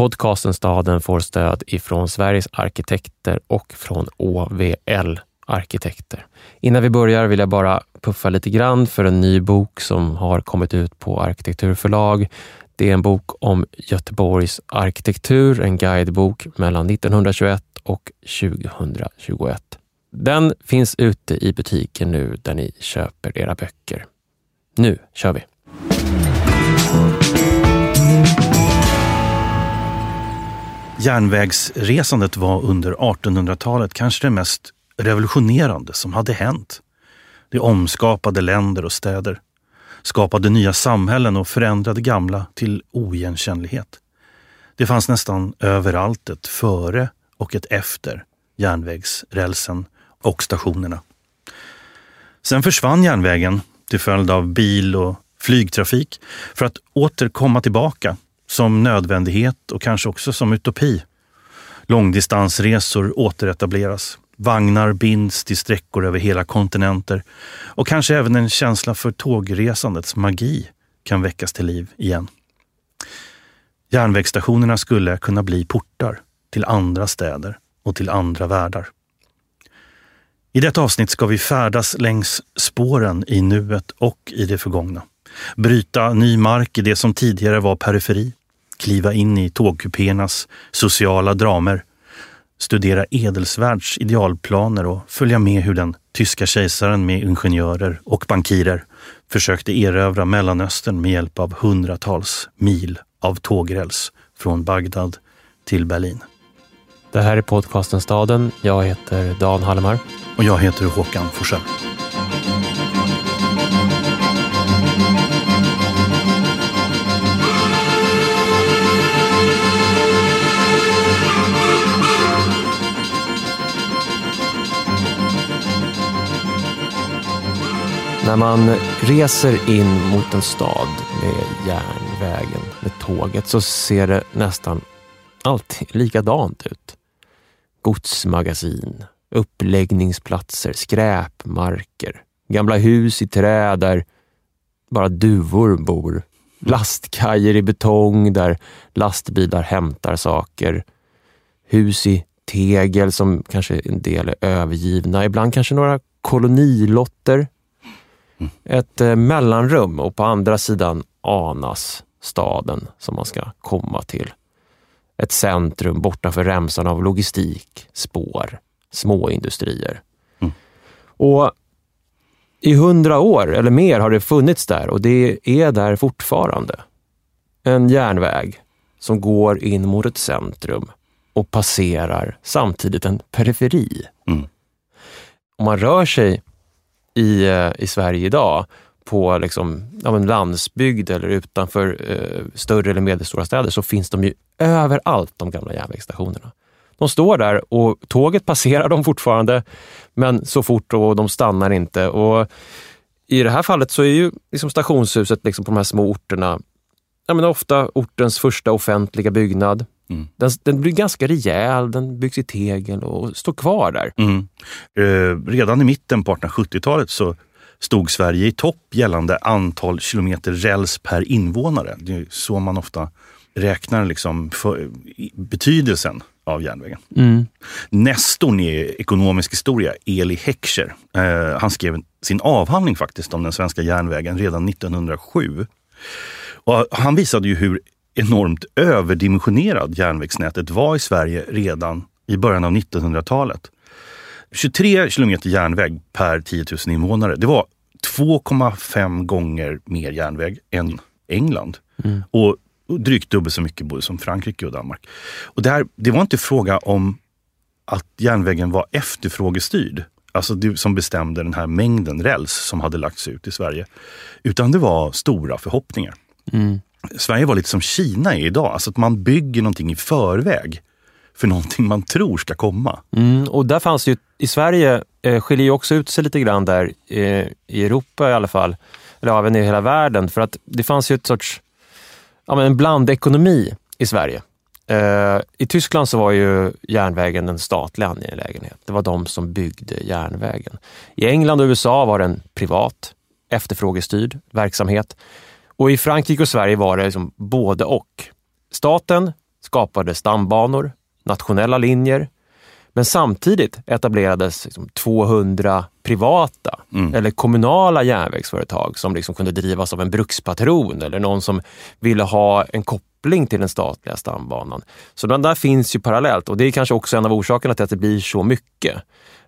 Podcasten Staden får stöd ifrån Sveriges arkitekter och från OVL Arkitekter. Innan vi börjar vill jag bara puffa lite grann för en ny bok som har kommit ut på Arkitekturförlag. Det är en bok om Göteborgs arkitektur, en guidebok mellan 1921 och 2021. Den finns ute i butiken nu där ni köper era böcker. Nu kör vi! Järnvägsresandet var under 1800-talet kanske det mest revolutionerande som hade hänt. Det omskapade länder och städer, skapade nya samhällen och förändrade gamla till oigenkännlighet. Det fanns nästan överallt ett före och ett efter järnvägsrälsen och stationerna. Sen försvann järnvägen till följd av bil och flygtrafik för att åter komma tillbaka som nödvändighet och kanske också som utopi. Långdistansresor återetableras. Vagnar binds till sträckor över hela kontinenter och kanske även en känsla för tågresandets magi kan väckas till liv igen. Järnvägsstationerna skulle kunna bli portar till andra städer och till andra världar. I detta avsnitt ska vi färdas längs spåren i nuet och i det förgångna. Bryta ny mark i det som tidigare var periferi. Kliva in i tågkupéernas sociala dramer. Studera Edelsvärds idealplaner och följa med hur den tyska kejsaren med ingenjörer och bankirer försökte erövra Mellanöstern med hjälp av hundratals mil av tågräls från Bagdad till Berlin. Det här är podcasten Staden. Jag heter Dan Hallemar. Och jag heter Håkan Forsell. När man reser in mot en stad med järnvägen, med tåget, så ser det nästan alltid likadant ut. Godsmagasin, uppläggningsplatser, skräpmarker, gamla hus i trä där bara duvor bor, lastkajer i betong där lastbilar hämtar saker, hus i tegel som kanske en del är övergivna, ibland kanske några kolonilotter. Ett eh, mellanrum och på andra sidan anas staden som man ska komma till. Ett centrum bortanför remsan av logistik, spår, småindustrier. Mm. Och i hundra år eller mer har det funnits där och det är där fortfarande. En järnväg som går in mot ett centrum och passerar samtidigt en periferi. Mm. Om man rör sig i, eh, i Sverige idag på liksom, ja, men landsbygd eller utanför eh, större eller medelstora städer så finns de ju överallt, de gamla järnvägsstationerna. De står där och tåget passerar dem fortfarande, men så fort och de stannar inte. Och I det här fallet så är ju liksom stationshuset liksom på de här små orterna ja, men ofta ortens första offentliga byggnad. Mm. Den, den blir ganska rejäl, den byggs i tegel och står kvar där. Mm. Eh, redan i mitten på 1870-talet så stod Sverige i topp gällande antal kilometer räls per invånare. Det är så man ofta räknar liksom för, betydelsen av järnvägen. Mm. Nestorn i ekonomisk historia, Eli Heckscher, eh, han skrev sin avhandling faktiskt om den svenska järnvägen redan 1907. Och han visade ju hur enormt överdimensionerad järnvägsnätet var i Sverige redan i början av 1900-talet. 23 kilometer järnväg per 10 000 invånare. Det var 2,5 gånger mer järnväg än England. Mm. Och drygt dubbelt så mycket både som Frankrike och Danmark. Och det, här, det var inte fråga om att järnvägen var efterfrågestyrd. Alltså det som bestämde den här mängden räls som hade lagts ut i Sverige. Utan det var stora förhoppningar. Mm. Sverige var lite som Kina är idag. Alltså att man bygger någonting i förväg för någonting man tror ska komma. Mm, och där fanns ju, i Sverige eh, skiljer ju också ut sig lite grann där, eh, i Europa i alla fall, eller även i hela världen, för att det fanns ju ett sorts, ja men en blandekonomi i Sverige. Eh, I Tyskland så var ju järnvägen en statlig angelägenhet. Det var de som byggde järnvägen. I England och USA var det en privat, efterfrågestyrd verksamhet. Och i Frankrike och Sverige var det liksom både och. Staten skapade stambanor, nationella linjer, men samtidigt etablerades liksom 200 privata mm. eller kommunala järnvägsföretag som liksom kunde drivas av en brukspatron eller någon som ville ha en koppling till den statliga stambanan. Så den där finns ju parallellt och det är kanske också en av orsakerna till att det blir så mycket.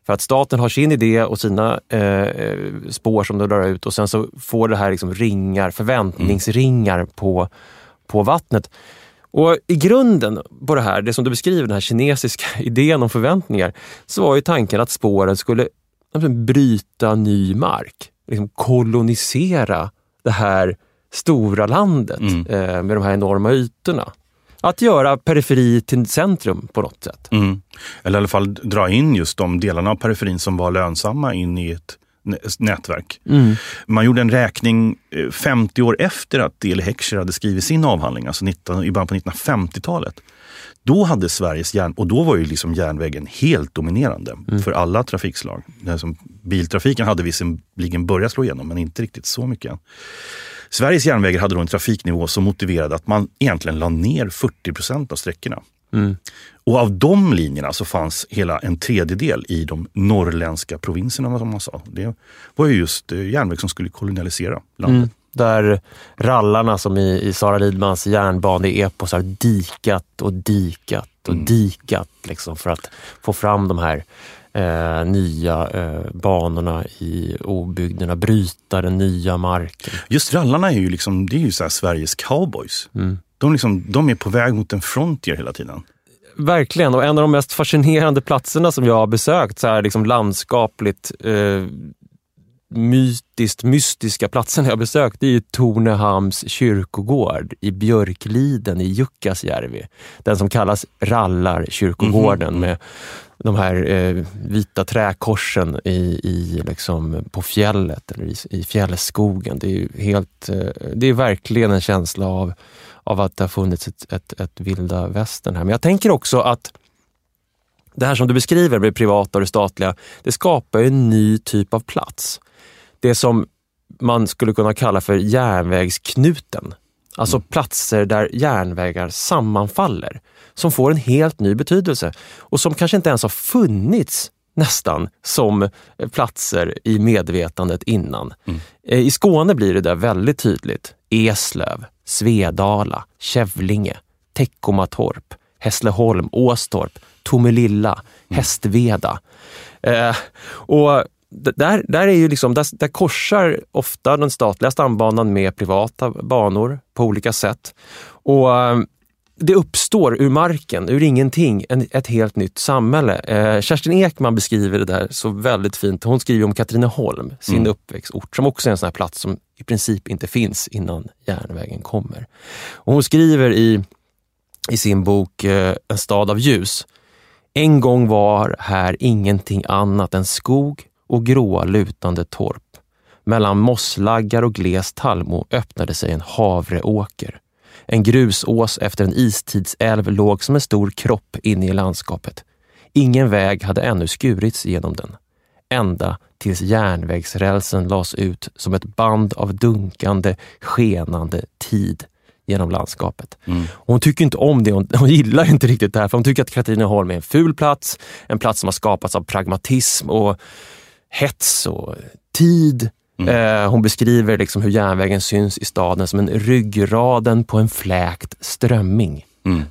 För att staten har sin idé och sina eh, spår som de drar ut och sen så får det här liksom ringar, förväntningsringar mm. på, på vattnet. Och I grunden på det här, det som du beskriver, den här kinesiska idén om förväntningar, så var ju tanken att spåren skulle bryta ny mark, liksom kolonisera det här stora landet mm. eh, med de här enorma ytorna. Att göra periferi till centrum på något sätt. Mm. Eller i alla fall dra in just de delarna av periferin som var lönsamma in i ett nätverk. Mm. Man gjorde en räkning 50 eh, år efter att D.L. Heckscher hade skrivit sin avhandling, alltså 19, i början på 1950-talet. Då hade Sveriges järn, och då var ju liksom järnvägen helt dominerande mm. för alla trafikslag. Som biltrafiken hade visserligen börjat slå igenom, men inte riktigt så mycket än. Sveriges järnvägar hade då en trafiknivå som motiverade att man egentligen la ner 40 procent av sträckorna. Mm. Och av de linjerna så fanns hela en tredjedel i de norrländska provinserna som man sa. Det var ju just eh, järnväg som skulle kolonialisera landet. Mm. Där rallarna som i, i Sara Lidmans järnbane-epos har dikat och dikat och mm. dikat liksom för att få fram de här eh, nya eh, banorna i obygderna, bryta den nya marken. Just rallarna är ju, liksom, det är ju så Sveriges cowboys. Mm. De, liksom, de är på väg mot en frontier hela tiden. Verkligen, och en av de mest fascinerande platserna som jag har besökt, så här liksom landskapligt eh, mytiskt mystiska platserna jag besökt, det är ju Tornehamns kyrkogård i Björkliden i Jukkasjärvi. Den som kallas Rallarkyrkogården mm -hmm. med de här eh, vita träkorsen i, i, liksom, på fjället eller i, i fjällskogen. Det är, helt, eh, det är verkligen en känsla av, av att det har funnits ett, ett, ett vilda västern här. Men jag tänker också att det här som du beskriver med det privata och det statliga, det skapar en ny typ av plats. Det som man skulle kunna kalla för järnvägsknuten. Alltså mm. platser där järnvägar sammanfaller som får en helt ny betydelse och som kanske inte ens har funnits nästan som platser i medvetandet innan. Mm. Eh, I Skåne blir det där väldigt tydligt. Eslöv, Svedala, Kävlinge, Teckomatorp, Hässleholm, Åstorp, Tomelilla, mm. Hästveda. Eh, och där, där, är ju liksom, där, där, korsar ofta den statliga stambanan med privata banor på olika sätt. Och eh, det uppstår ur marken, ur ingenting, en, ett helt nytt samhälle. Eh, Kerstin Ekman beskriver det där så väldigt fint. Hon skriver om Katrineholm, sin mm. uppväxtort, som också är en sån här plats som i princip inte finns innan järnvägen kommer. Och hon skriver i, i sin bok eh, En stad av ljus. En gång var här ingenting annat än skog och gråa lutande torp. Mellan mosslaggar och gles tallmo öppnade sig en havreåker. En grusås efter en istidsälv låg som en stor kropp inne i landskapet. Ingen väg hade ännu skurits genom den. Ända tills järnvägsrälsen lades ut som ett band av dunkande, skenande tid genom landskapet. Mm. hon tycker inte om det, hon, hon gillar inte riktigt det här, för hon tycker att Katrineholm är en ful plats, en plats som har skapats av pragmatism och hets och tid Mm. Eh, hon beskriver liksom hur järnvägen syns i staden som en ryggraden på en fläkt strömming. Mm.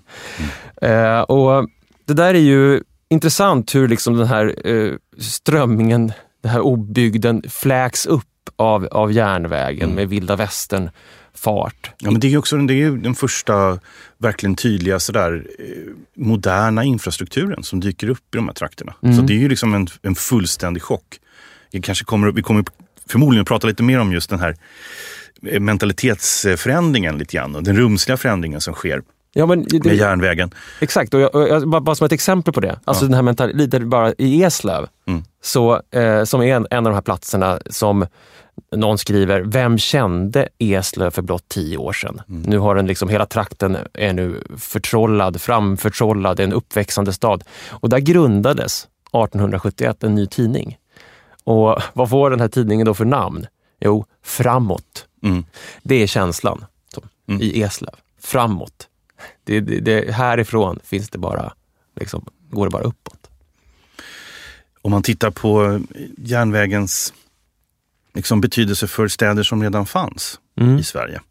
Mm. Och Det där är ju intressant hur liksom den här eh, strömmingen, den här obygden fläks upp av, av järnvägen mm. med vilda västern fart. Ja, men det är också det är den första verkligen tydliga sådär, moderna infrastrukturen som dyker upp i de här trakterna. Mm. Så det är ju liksom en, en fullständig chock. Kanske kommer, vi kommer förmodligen prata lite mer om just den här eh, mentalitetsförändringen lite grann och den rumsliga förändringen som sker ja, men det, med järnvägen. Exakt, och, jag, jag, bara, bara som ett exempel på det. Alltså ja. den här mentaliteten, bara i Eslöv, mm. så, eh, som är en, en av de här platserna som någon skriver, vem kände Eslöv för blott tio år sedan? Mm. Nu har den liksom, hela trakten är nu förtrollad, framförtrollad, en uppväxande stad. Och där grundades 1871 en ny tidning och vad får den här tidningen då för namn? Jo, Framåt. Mm. Det är känslan som, mm. i Eslöv. Framåt. Det, det, det, härifrån finns det bara, liksom, går det bara uppåt. Om man tittar på järnvägens liksom, betydelse för städer som redan fanns mm. i Sverige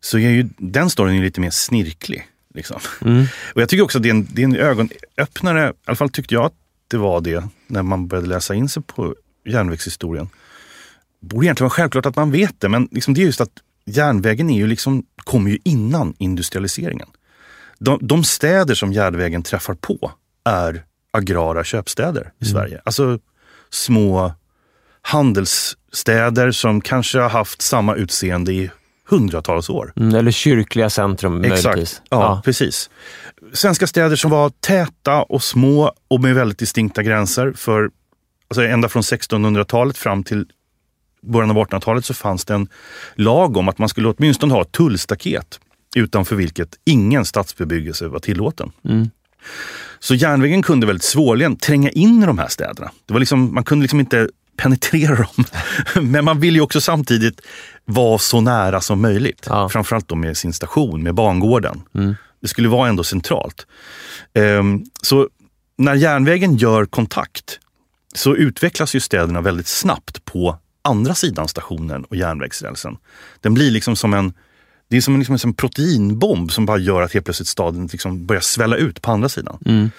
så är ju den storyn lite mer snirklig. Liksom. Mm. Och jag tycker också att det är, en, det är en ögonöppnare, i alla fall tyckte jag att det var det när man började läsa in sig på järnvägshistorien. Det borde egentligen vara självklart att man vet det, men liksom det är just att järnvägen är ju liksom, kommer ju innan industrialiseringen. De, de städer som järnvägen träffar på är agrara köpstäder i mm. Sverige. Alltså små handelsstäder som kanske har haft samma utseende i hundratals år. Mm, eller kyrkliga centrum Exakt. möjligtvis. Ja, ja, precis. Svenska städer som var täta och små och med väldigt distinkta gränser. För alltså ända från 1600-talet fram till början av 1800-talet så fanns det en lag om att man skulle åtminstone ha ett tullstaket utanför vilket ingen stadsbebyggelse var tillåten. Mm. Så järnvägen kunde väldigt svårligen tränga in i de här städerna. Det var liksom, man kunde liksom inte penetrera dem. Men man vill ju också samtidigt vara så nära som möjligt. Ja. Framförallt då med sin station, med bangården. Mm. Det skulle vara ändå centralt. Um, så när järnvägen gör kontakt så utvecklas ju städerna väldigt snabbt på andra sidan stationen och järnvägsrälsen. Den blir liksom som en det är som en, liksom en proteinbomb som bara gör att helt plötsligt staden liksom börjar svälla ut på andra sidan. Mm.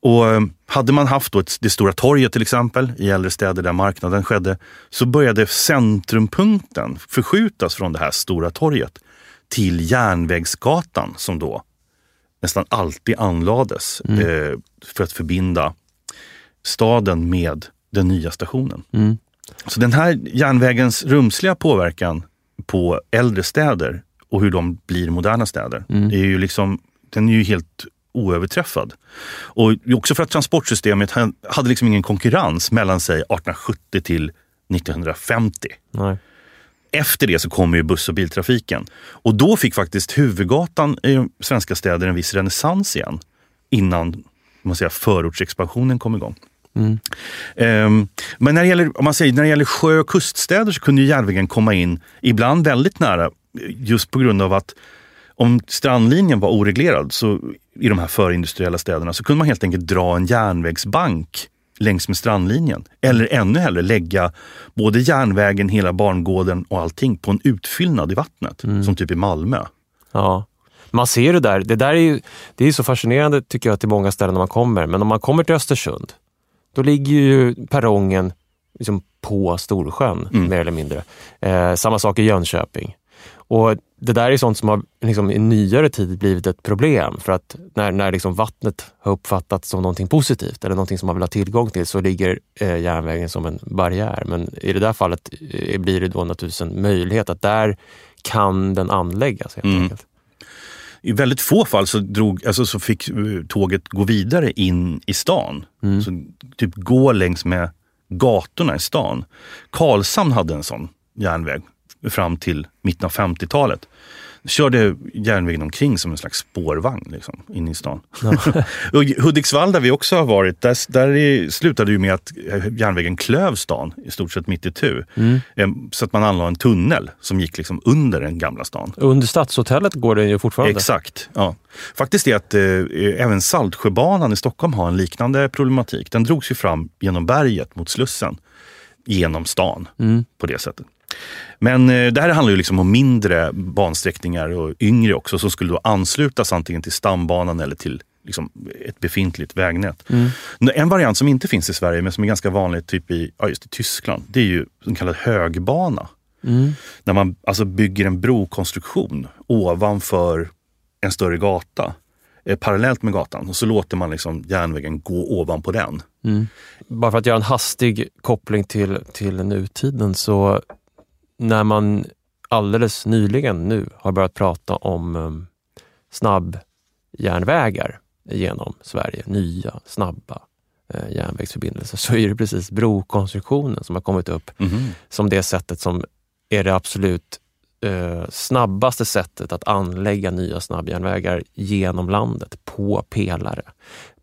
Och eh, hade man haft då ett, det stora torget till exempel i äldre städer där marknaden skedde, så började centrumpunkten förskjutas från det här stora torget till Järnvägsgatan som då nästan alltid anlades mm. eh, för att förbinda staden med den nya stationen. Mm. Så den här järnvägens rumsliga påverkan på äldre städer och hur de blir moderna städer, mm. är ju liksom, den är ju helt oöverträffad. Och också för att transportsystemet hade liksom ingen konkurrens mellan sig 1870 till 1950. Nej. Efter det så kommer ju buss och biltrafiken. Och då fick faktiskt huvudgatan i svenska städer en viss renässans igen. Innan man säger, förortsexpansionen kom igång. Mm. Um, men när det, gäller, om man säger, när det gäller sjö och kuststäder så kunde järnvägen komma in ibland väldigt nära just på grund av att om strandlinjen var oreglerad så, i de här förindustriella städerna så kunde man helt enkelt dra en järnvägsbank längs med strandlinjen. Eller ännu hellre lägga både järnvägen, hela barngården och allting på en utfyllnad i vattnet. Mm. Som typ i Malmö. Ja. Man ser det där. Det där är ju, det är så fascinerande tycker jag till många ställen när man kommer. Men om man kommer till Östersund, då ligger ju perrongen liksom på Storsjön mm. mer eller mindre. Eh, samma sak i Jönköping. Och Det där är sånt som har liksom, i nyare tid blivit ett problem för att när, när liksom vattnet har uppfattats som någonting positivt eller någonting som man vill ha tillgång till så ligger eh, järnvägen som en barriär. Men i det där fallet eh, blir det då naturligtvis en möjlighet att där kan den anläggas helt mm. enkelt. I väldigt få fall så, drog, alltså så fick eh, tåget gå vidare in i stan. Mm. Så typ gå längs med gatorna i stan. Karlshamn hade en sån järnväg fram till mitten av 50-talet. Körde järnvägen omkring som en slags spårvagn liksom, in i stan. Ja. Hudiksvall där vi också har varit, där, där slutade det med att järnvägen klöv stan i stort sett mitt i tu. Mm. Ehm, så att man anlade en tunnel som gick liksom under den gamla stan. Under Stadshotellet går den ju fortfarande. Exakt. Ja. Faktiskt är att eh, även Saltsjöbanan i Stockholm har en liknande problematik. Den drogs ju fram genom berget mot Slussen genom stan mm. på det sättet. Men eh, det här handlar ju liksom om mindre bansträckningar och yngre också som skulle då anslutas antingen till stambanan eller till liksom ett befintligt vägnät. Mm. En variant som inte finns i Sverige men som är ganska vanlig typ i, ja, just i Tyskland, det är ju en kallad högbana. Mm. När man alltså bygger en brokonstruktion ovanför en större gata eh, parallellt med gatan och så låter man liksom järnvägen gå ovanpå den. Mm. Bara för att göra en hastig koppling till, till nutiden så när man alldeles nyligen nu har börjat prata om um, snabbjärnvägar genom Sverige, nya snabba eh, järnvägsförbindelser, så är det precis brokonstruktionen som har kommit upp mm. som det sättet som är det absolut eh, snabbaste sättet att anlägga nya snabbjärnvägar genom landet på pelare,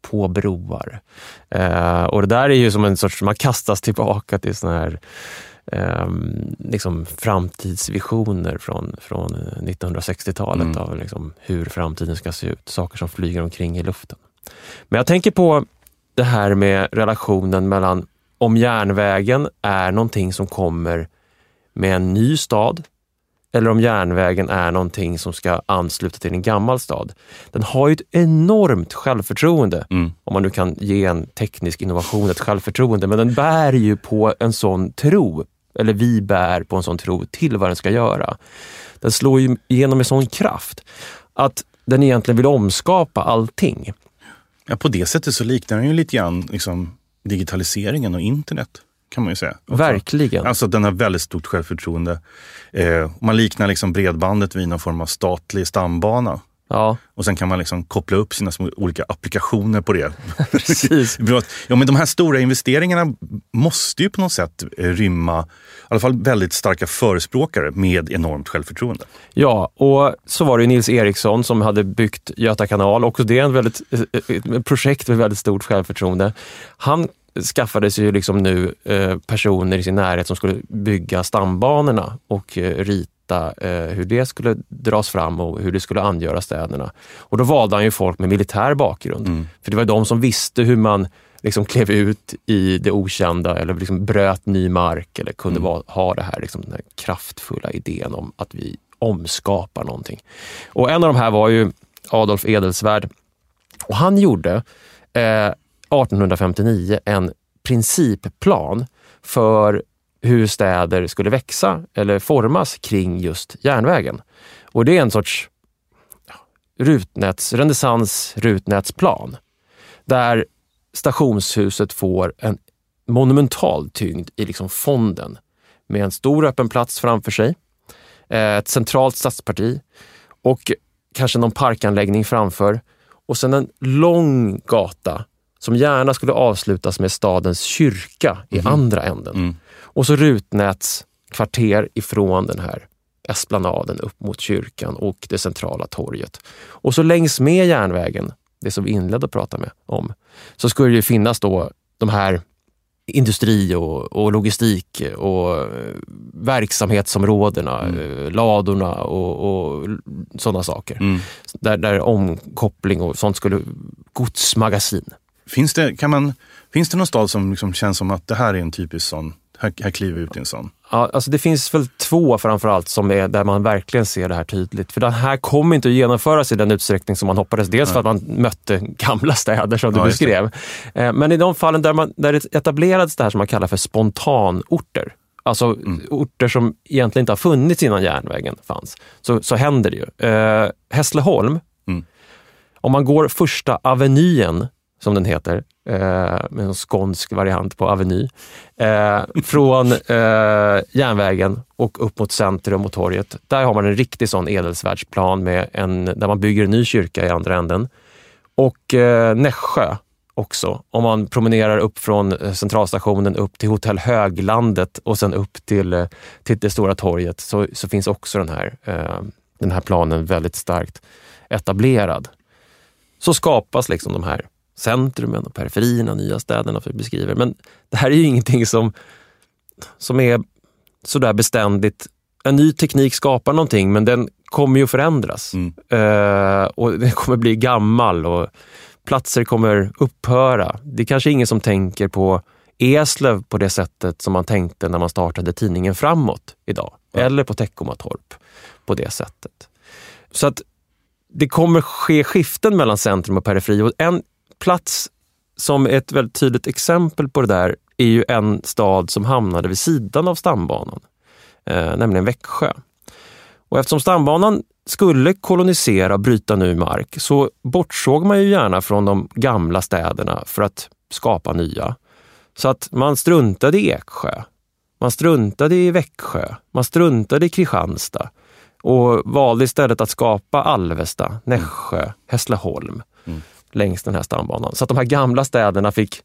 på broar. Eh, och det där är ju som en sorts, man kastas tillbaka till sån här eh, liksom framtidsvisioner från, från 1960-talet Mm. av liksom hur framtiden ska se ut. Saker som flyger omkring i luften. Men jag tänker på det här med relationen mellan om järnvägen är någonting som kommer med en ny stad eller om järnvägen är någonting som ska ansluta till en gammal stad. Den har ju ett enormt självförtroende, Mm. om man nu kan ge en teknisk innovation ett självförtroende, men den bär ju på en sån tro, eller vi bär på en sån tro till vad den ska göra. Den slår ju igenom med sån kraft att den egentligen vill omskapa allting. Ja, på det sättet så liknar den ju lite grann liksom, digitaliseringen och internet. Kan man ju säga. också. Verkligen. Alltså den har väldigt stort självförtroende. Eh, man liknar liksom bredbandet vid någon form av statlig stambana. Ja, Och sen kan man liksom koppla upp sina olika applikationer på det. precis. Ja, men de här stora investeringarna måste ju på något sätt eh, rymma i alla fall väldigt starka förespråkare med enormt självförtroende. Ja, och så var det Nils Eriksson som hade byggt Göta kanal. Också det är en väldigt, ett projekt med väldigt stort självförtroende. Han skaffade sig ju liksom nu eh, personer i sin närhet som skulle bygga stambanorna och eh, rita eh, hur det skulle dras fram och hur det skulle angöra städerna. Och då valde han ju folk med militär bakgrund. Mm. För det var de som visste hur man liksom klev ut i det okända eller liksom bröt ny mark eller kunde Mm. vara, ha det här, liksom, den här kraftfulla idén om att vi omskapar någonting. Och en av de här var ju Adolf Edelsvärd. Och han gjorde eh, 1859 en principplan för hur städer skulle växa eller formas kring just järnvägen. Och det är en sorts rutnäts, renässans rutnätsplan där stationshuset får en monumental tyngd i liksom fonden med en stor öppen plats framför sig, eh, ett centralt stadsparti och kanske någon parkanläggning framför och sen en lång gata som gärna skulle avslutas med stadens kyrka i andra änden. Mm. Och så rutnätskvarter ifrån den här esplanaden upp mot kyrkan och det centrala torget. Och så längs med järnvägen, det som vi inledde att prata med om, så skulle det ju finnas då de här industri och, och logistik och eh, verksamhetsområdena, eh, ladorna och, och sådana saker. Mm. Där, där omkoppling och sånt skulle, godsmagasin. Finns, det, kan man, finns det någon stad som liksom känns som att det här är en typisk sån, här, här kliver ut i en sån? Ja, alltså det finns väl två framförallt som är där man verkligen ser det här tydligt. För den här kommer inte att genomföras i den utsträckning som man hoppades. Dels för att man mötte gamla städer som du Ja, beskrev. Eh, Men i de fallen där, man, där det etablerades det här som man kallar för spontanorter. Alltså Mm. orter som egentligen inte har funnits innan järnvägen fanns. Så, så händer det ju. Eh, Hässleholm, Mm. om man går första avenyen, som den heter, eh, med en skånsk variant på aveny, eh, från eh, järnvägen och upp mot centrum och torget. Där har man en riktig sån Edelsvärdsplan med en, där man bygger en ny kyrka i andra änden. Och eh, Nässjö också. Om man promenerar upp från eh, centralstationen upp till hotell Höglandet och sen upp till, eh, till det stora torget så, så finns också den här, eh, den här planen väldigt starkt etablerad. Så skapas liksom de här centrumen och periferierna, nya städerna vi beskriver. Men det här är ju ingenting som, som är sådär beständigt. En ny teknik skapar någonting men den kommer ju förändras. Mm. Eh, och den kommer bli gammal och platser kommer upphöra. Det är kanske ingen som tänker på Eslöv på det sättet som man tänkte när man startade tidningen Framåt idag. Ja. Eller på Teckomatorp på det sättet. Så att det kommer ske skiften mellan centrum och periferi. Och en plats som är ett väldigt tydligt exempel på det där är ju en stad som hamnade vid sidan av stambanan, eh, nämligen Växjö. Och eftersom stambanan skulle kolonisera och bryta ny mark så bortsåg man ju gärna från de gamla städerna för att skapa nya. Så att man struntade i Eksjö, man struntade i Växjö, man struntade i Kristianstad och valde istället att skapa Alvesta, Nässjö, Hässleholm Mm längs den här stambanan. Så att de här gamla städerna fick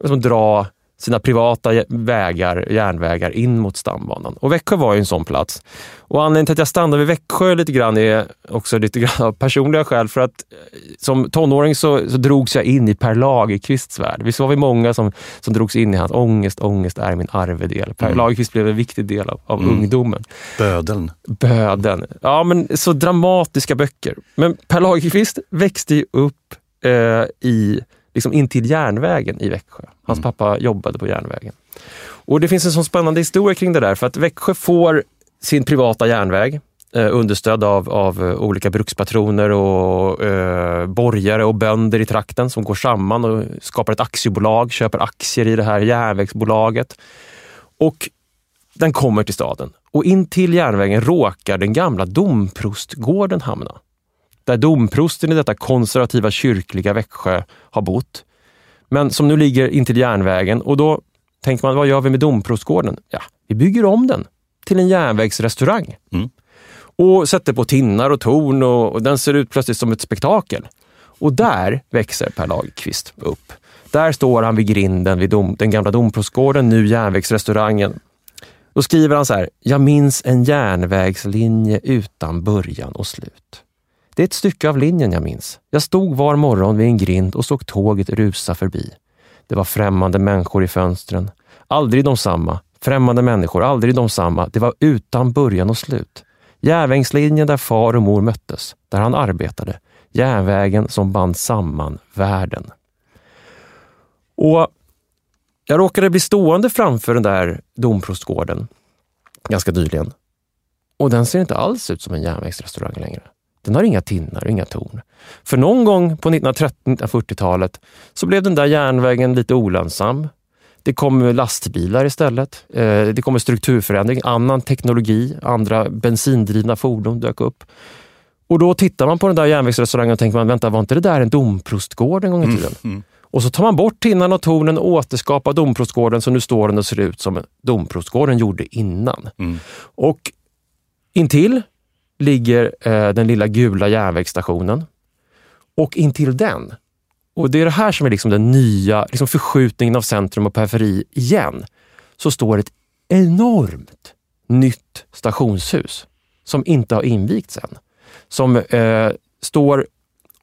liksom dra sina privata vägar, järnvägar in mot stambanan. Och Växjö var ju en sån plats. Och anledningen till att jag stannade vid Växjö lite grann är också lite grann av personliga skäl. För att eh, som tonåring så, så drogs jag in i Per Lagerkvists värld. Visst var vi många som, som drogs in i hans ångest, ångest är min arvedel. Per mm. Lagerkvist blev en viktig del av, av mm. ungdomen. Bödeln. Bödeln. Ja, men så dramatiska böcker. Men Per Lagerkvist växte ju upp eh, i liksom in till järnvägen i Växjö. Hans mm. pappa jobbade på järnvägen. Och Det finns en sån spännande historia kring det där, för att Växjö får sin privata järnväg eh, understödd av, av eh, olika brukspatroner och eh, borgare och bönder i trakten som går samman och skapar ett aktiebolag, köper aktier i det här järnvägsbolaget. Och den kommer till staden och in till järnvägen råkar den gamla domprostgården hamna där domprosten i detta konservativa kyrkliga Växjö har bott. Men som nu ligger intill järnvägen och då tänker man, vad gör vi med domprostgården? Ja, vi bygger om den till en järnvägsrestaurang. Mm. Och sätter på tinnar och torn och, och, den ser ut plötsligt som ett spektakel. Och där växer Per Lagerkvist upp. Där står han vid grinden vid dom, den gamla domprostgården, nu järnvägsrestaurangen. Då skriver han så här, jag minns en järnvägslinje utan början och slut. Det är ett stycke av linjen jag minns. Jag stod var morgon vid en grind och såg tåget rusa förbi. Det var främmande människor i fönstren. Aldrig de samma. Främmande människor, aldrig de samma. Det var utan början och slut. Järnvägslinjen där far och mor möttes, där han arbetade. Järnvägen som band samman världen. Och jag råkade bli stående framför den där domprostgården ganska nyligen. Och den ser inte alls ut som en järnvägsrestaurang längre. Den har inga tinnar och inga torn. För någon gång på 1930-1940-talet så blev den där järnvägen lite olönsam. Det kom lastbilar istället. Eh, det kom en strukturförändring, annan teknologi, andra bensindrivna fordon dök upp. Och då tittar man på den där järnvägsrestaurangen och tänker man, vänta, var inte det där en domprostgård en gång i tiden? Mm, mm. Och så tar man bort tinnarna och tornen och återskapar domprostgården så nu står den och ser ut som domprostgården gjorde innan. Mm. Och intill ligger eh, den lilla gula järnvägsstationen. Och intill den, och det är det här som är liksom den nya liksom förskjutningen av centrum och periferi igen, så står ett enormt nytt stationshus som inte har invigts än. Som eh, står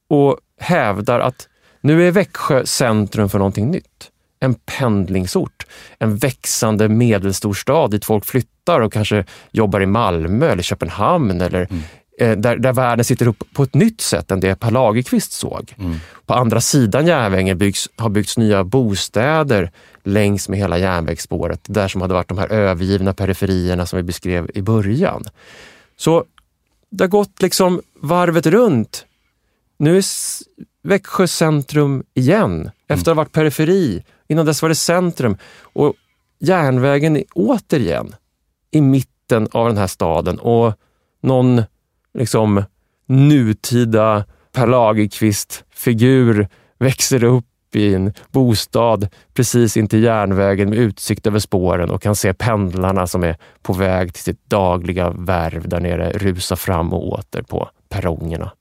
och hävdar att nu är Växjö centrum för någonting nytt en pendlingsort. En växande medelstor stad dit folk flyttar och kanske jobbar i Malmö eller Köpenhamn eller mm. eh, där, där världen sitter upp på ett nytt sätt än det Per Lagerkvist såg. Mm. På andra sidan järnvägen byggs, har byggts nya bostäder längs med hela järnvägsspåret, där som hade varit de här övergivna periferierna som vi beskrev i början. Så det har gått liksom varvet runt. Nu är Växjö centrum igen, efter att ha varit periferi Innan dess var det centrum. Och järnvägen är återigen i mitten av den här staden och någon liksom nutida Per Lagerkvist-figur växer upp i en bostad precis intill järnvägen med utsikt över spåren och kan se pendlarna som är på väg till sitt dagliga värv där nere rusa fram och åter på perrongerna.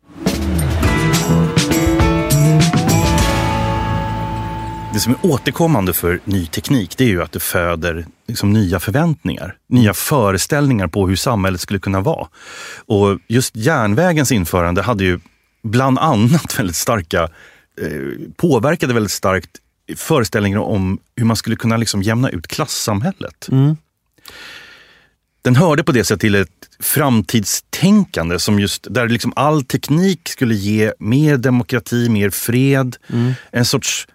Det som är återkommande för ny teknik det är ju att det föder liksom nya förväntningar. Nya föreställningar på hur samhället skulle kunna vara. Och just järnvägens införande hade ju bland annat väldigt starka, eh, påverkade väldigt starkt föreställningar om hur man skulle kunna liksom jämna ut klassamhället. Mm. Den hörde på det sättet till ett framtidstänkande som just där liksom all teknik skulle ge mer demokrati, mer fred. Mm. En sorts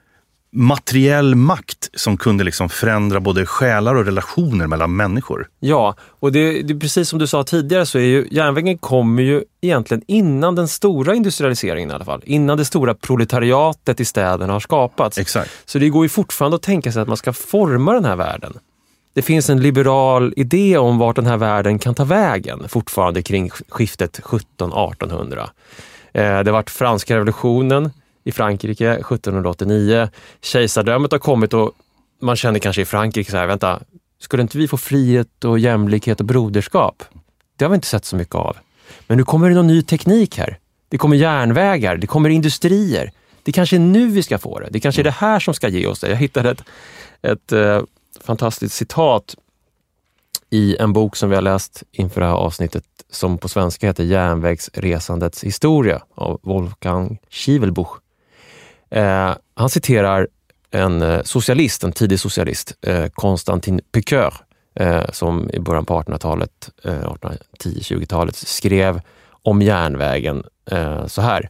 materiell makt som kunde liksom förändra både själar och relationer mellan människor. Ja, och det, det precis som du sa tidigare så är ju järnvägen kommer ju egentligen innan den stora industrialiseringen i alla fall. Innan det stora proletariatet i städerna har skapats. Exakt. Så det går ju fortfarande att tänka sig att man ska forma den här världen. Det finns en liberal idé om vart den här världen kan ta vägen fortfarande kring skiftet 1700-1800. Eh, det har varit franska revolutionen i Frankrike 1789. Kejsardömet har kommit och man känner kanske i Frankrike så här, vänta, skulle inte vi få frihet och jämlikhet och broderskap? Det har vi inte sett så mycket av. Men nu kommer det någon ny teknik här. Det kommer järnvägar, det kommer industrier. Det kanske är nu vi ska få det. Det kanske är det här som ska ge oss det. Jag hittade ett, ett eh, fantastiskt citat i en bok som vi har läst inför det här avsnittet som på svenska heter Järnvägsresandets historia av Wolfgang Schivelbuch. Eh, han citerar en eh, socialist, en tidig socialist, eh, Konstantin Piqueur, eh, som i början på 1800-talet, eh, 1810-20-talet, skrev om järnvägen eh, så här.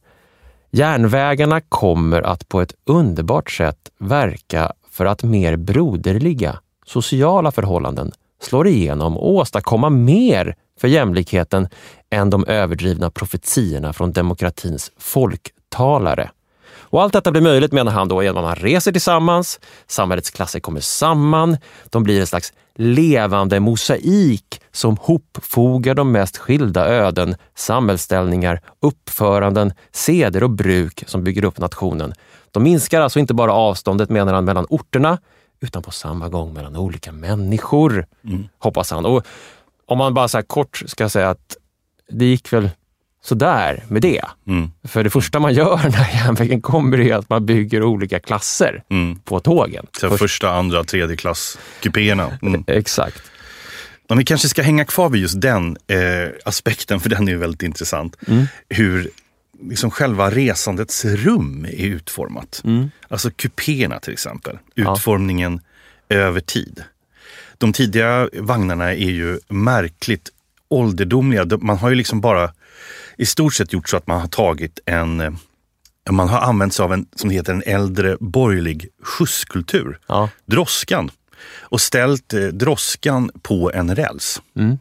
Järnvägarna kommer att på ett underbart sätt verka för att mer broderliga sociala förhållanden slår igenom och åstadkomma mer för jämlikheten än de överdrivna profetiorna från demokratins folktalare. Och allt detta blir möjligt menar han då genom att man reser tillsammans, samhällets klasser kommer samman, de blir en slags levande mosaik som hopfogar de mest skilda öden, samhällsställningar, uppföranden, seder och bruk som bygger upp nationen. De minskar alltså inte bara avståndet, menar han, mellan orterna, utan på samma gång mellan olika människor, mm. hoppas han. Och om man bara så kort ska säga att det gick väl sådär med det. Mm. För det första man gör när järnvägen kommer är att man bygger olika klasser mm. på tågen. Så Först... Första, andra, tredje klass kupéerna. Mm. Exakt. Men vi kanske ska hänga kvar vid just den eh, aspekten, för den är väldigt intressant. Mm. Hur liksom själva resandets rum är utformat. Mm. Alltså kupéerna till exempel. Utformningen ja. över tid. De tidiga vagnarna är ju märkligt ålderdomliga. Man har ju liksom bara i stort sett gjort så att man har tagit en eh, man har använt sig av en som heter en äldre borgerlig skjutskultur, ja. droskan, och ställt eh, droskan på en räls. Mm.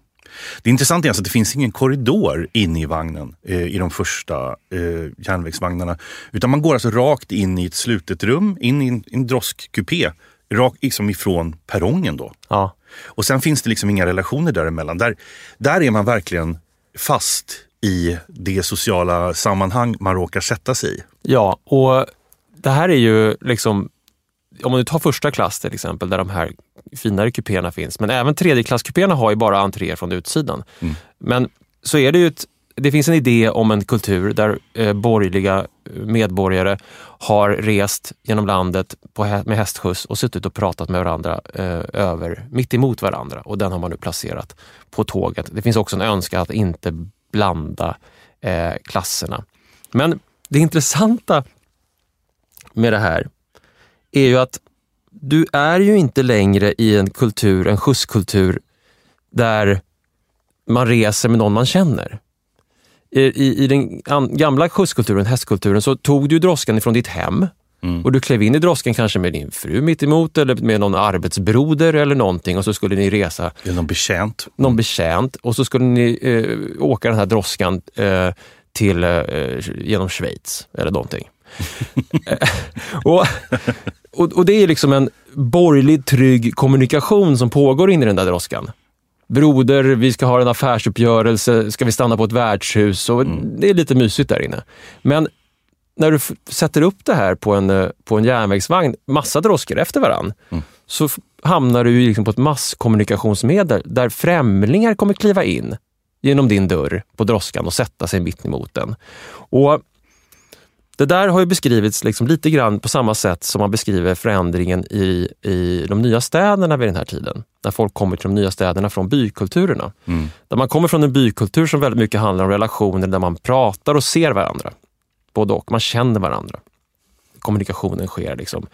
Det intressanta är alltså att det finns ingen korridor inne i vagnen eh, i de första eh, järnvägsvagnarna. Utan man går alltså rakt in i ett slutet rum, in i en, en droskkupé, rakt liksom ifrån perrongen då. Ja. Och sen finns det liksom inga relationer däremellan. Där, där är man verkligen fast i det sociala sammanhang man råkar sätta sig i. Ja, och det här är ju liksom, om man nu tar första klass till exempel, där de här finare kupéerna finns, men även tredjeklasskupéerna har ju bara entréer från utsidan. Mm. Men så är det ju ett, det finns en idé om en kultur där eh, borgerliga medborgare har rest genom landet på, med hästskjuts och suttit och pratat med varandra eh, över, mitt emot varandra och den har man nu placerat på tåget. Det finns också en önskan att inte blanda eh, klasserna. Men det intressanta med det här är ju att du är ju inte längre i en kultur, en skjutskultur, där man reser med någon man känner. I, i den gamla skjutskulturen, hästkulturen, så tog du droskan ifrån ditt hem mm. och du klev in i droskan kanske med din fru mitt emot eller med någon arbetsbroder eller någonting och så skulle ni resa. Eller någon betjänt. Någon mm. betjänt och så skulle ni eh, åka den här droskan eh, till, eh, genom Schweiz eller någonting. och, och, och, det är liksom en borgerlig trygg kommunikation som pågår in i den där droskan. Broder, vi ska ha en affärsuppgörelse, ska vi stanna på ett värdshus? Och mm. Det är lite mysigt där inne. Men när du sätter upp det här på en, eh, på en järnvägsvagn, massa droskor efter varann, mm. så hamnar du liksom på ett masskommunikationsmedel där främlingar kommer kliva in genom din dörr på droskan och sätta sig mitt emot den. Och det där har ju beskrivits liksom lite grann på samma sätt som man beskriver förändringen i, i de nya städerna vid den här tiden. När folk kommer till de nya städerna från bykulturerna. Mm. Där man kommer från en bykultur som väldigt mycket handlar om relationer där man pratar och ser varandra. Både och, man känner varandra. Kommunikationen sker liksom.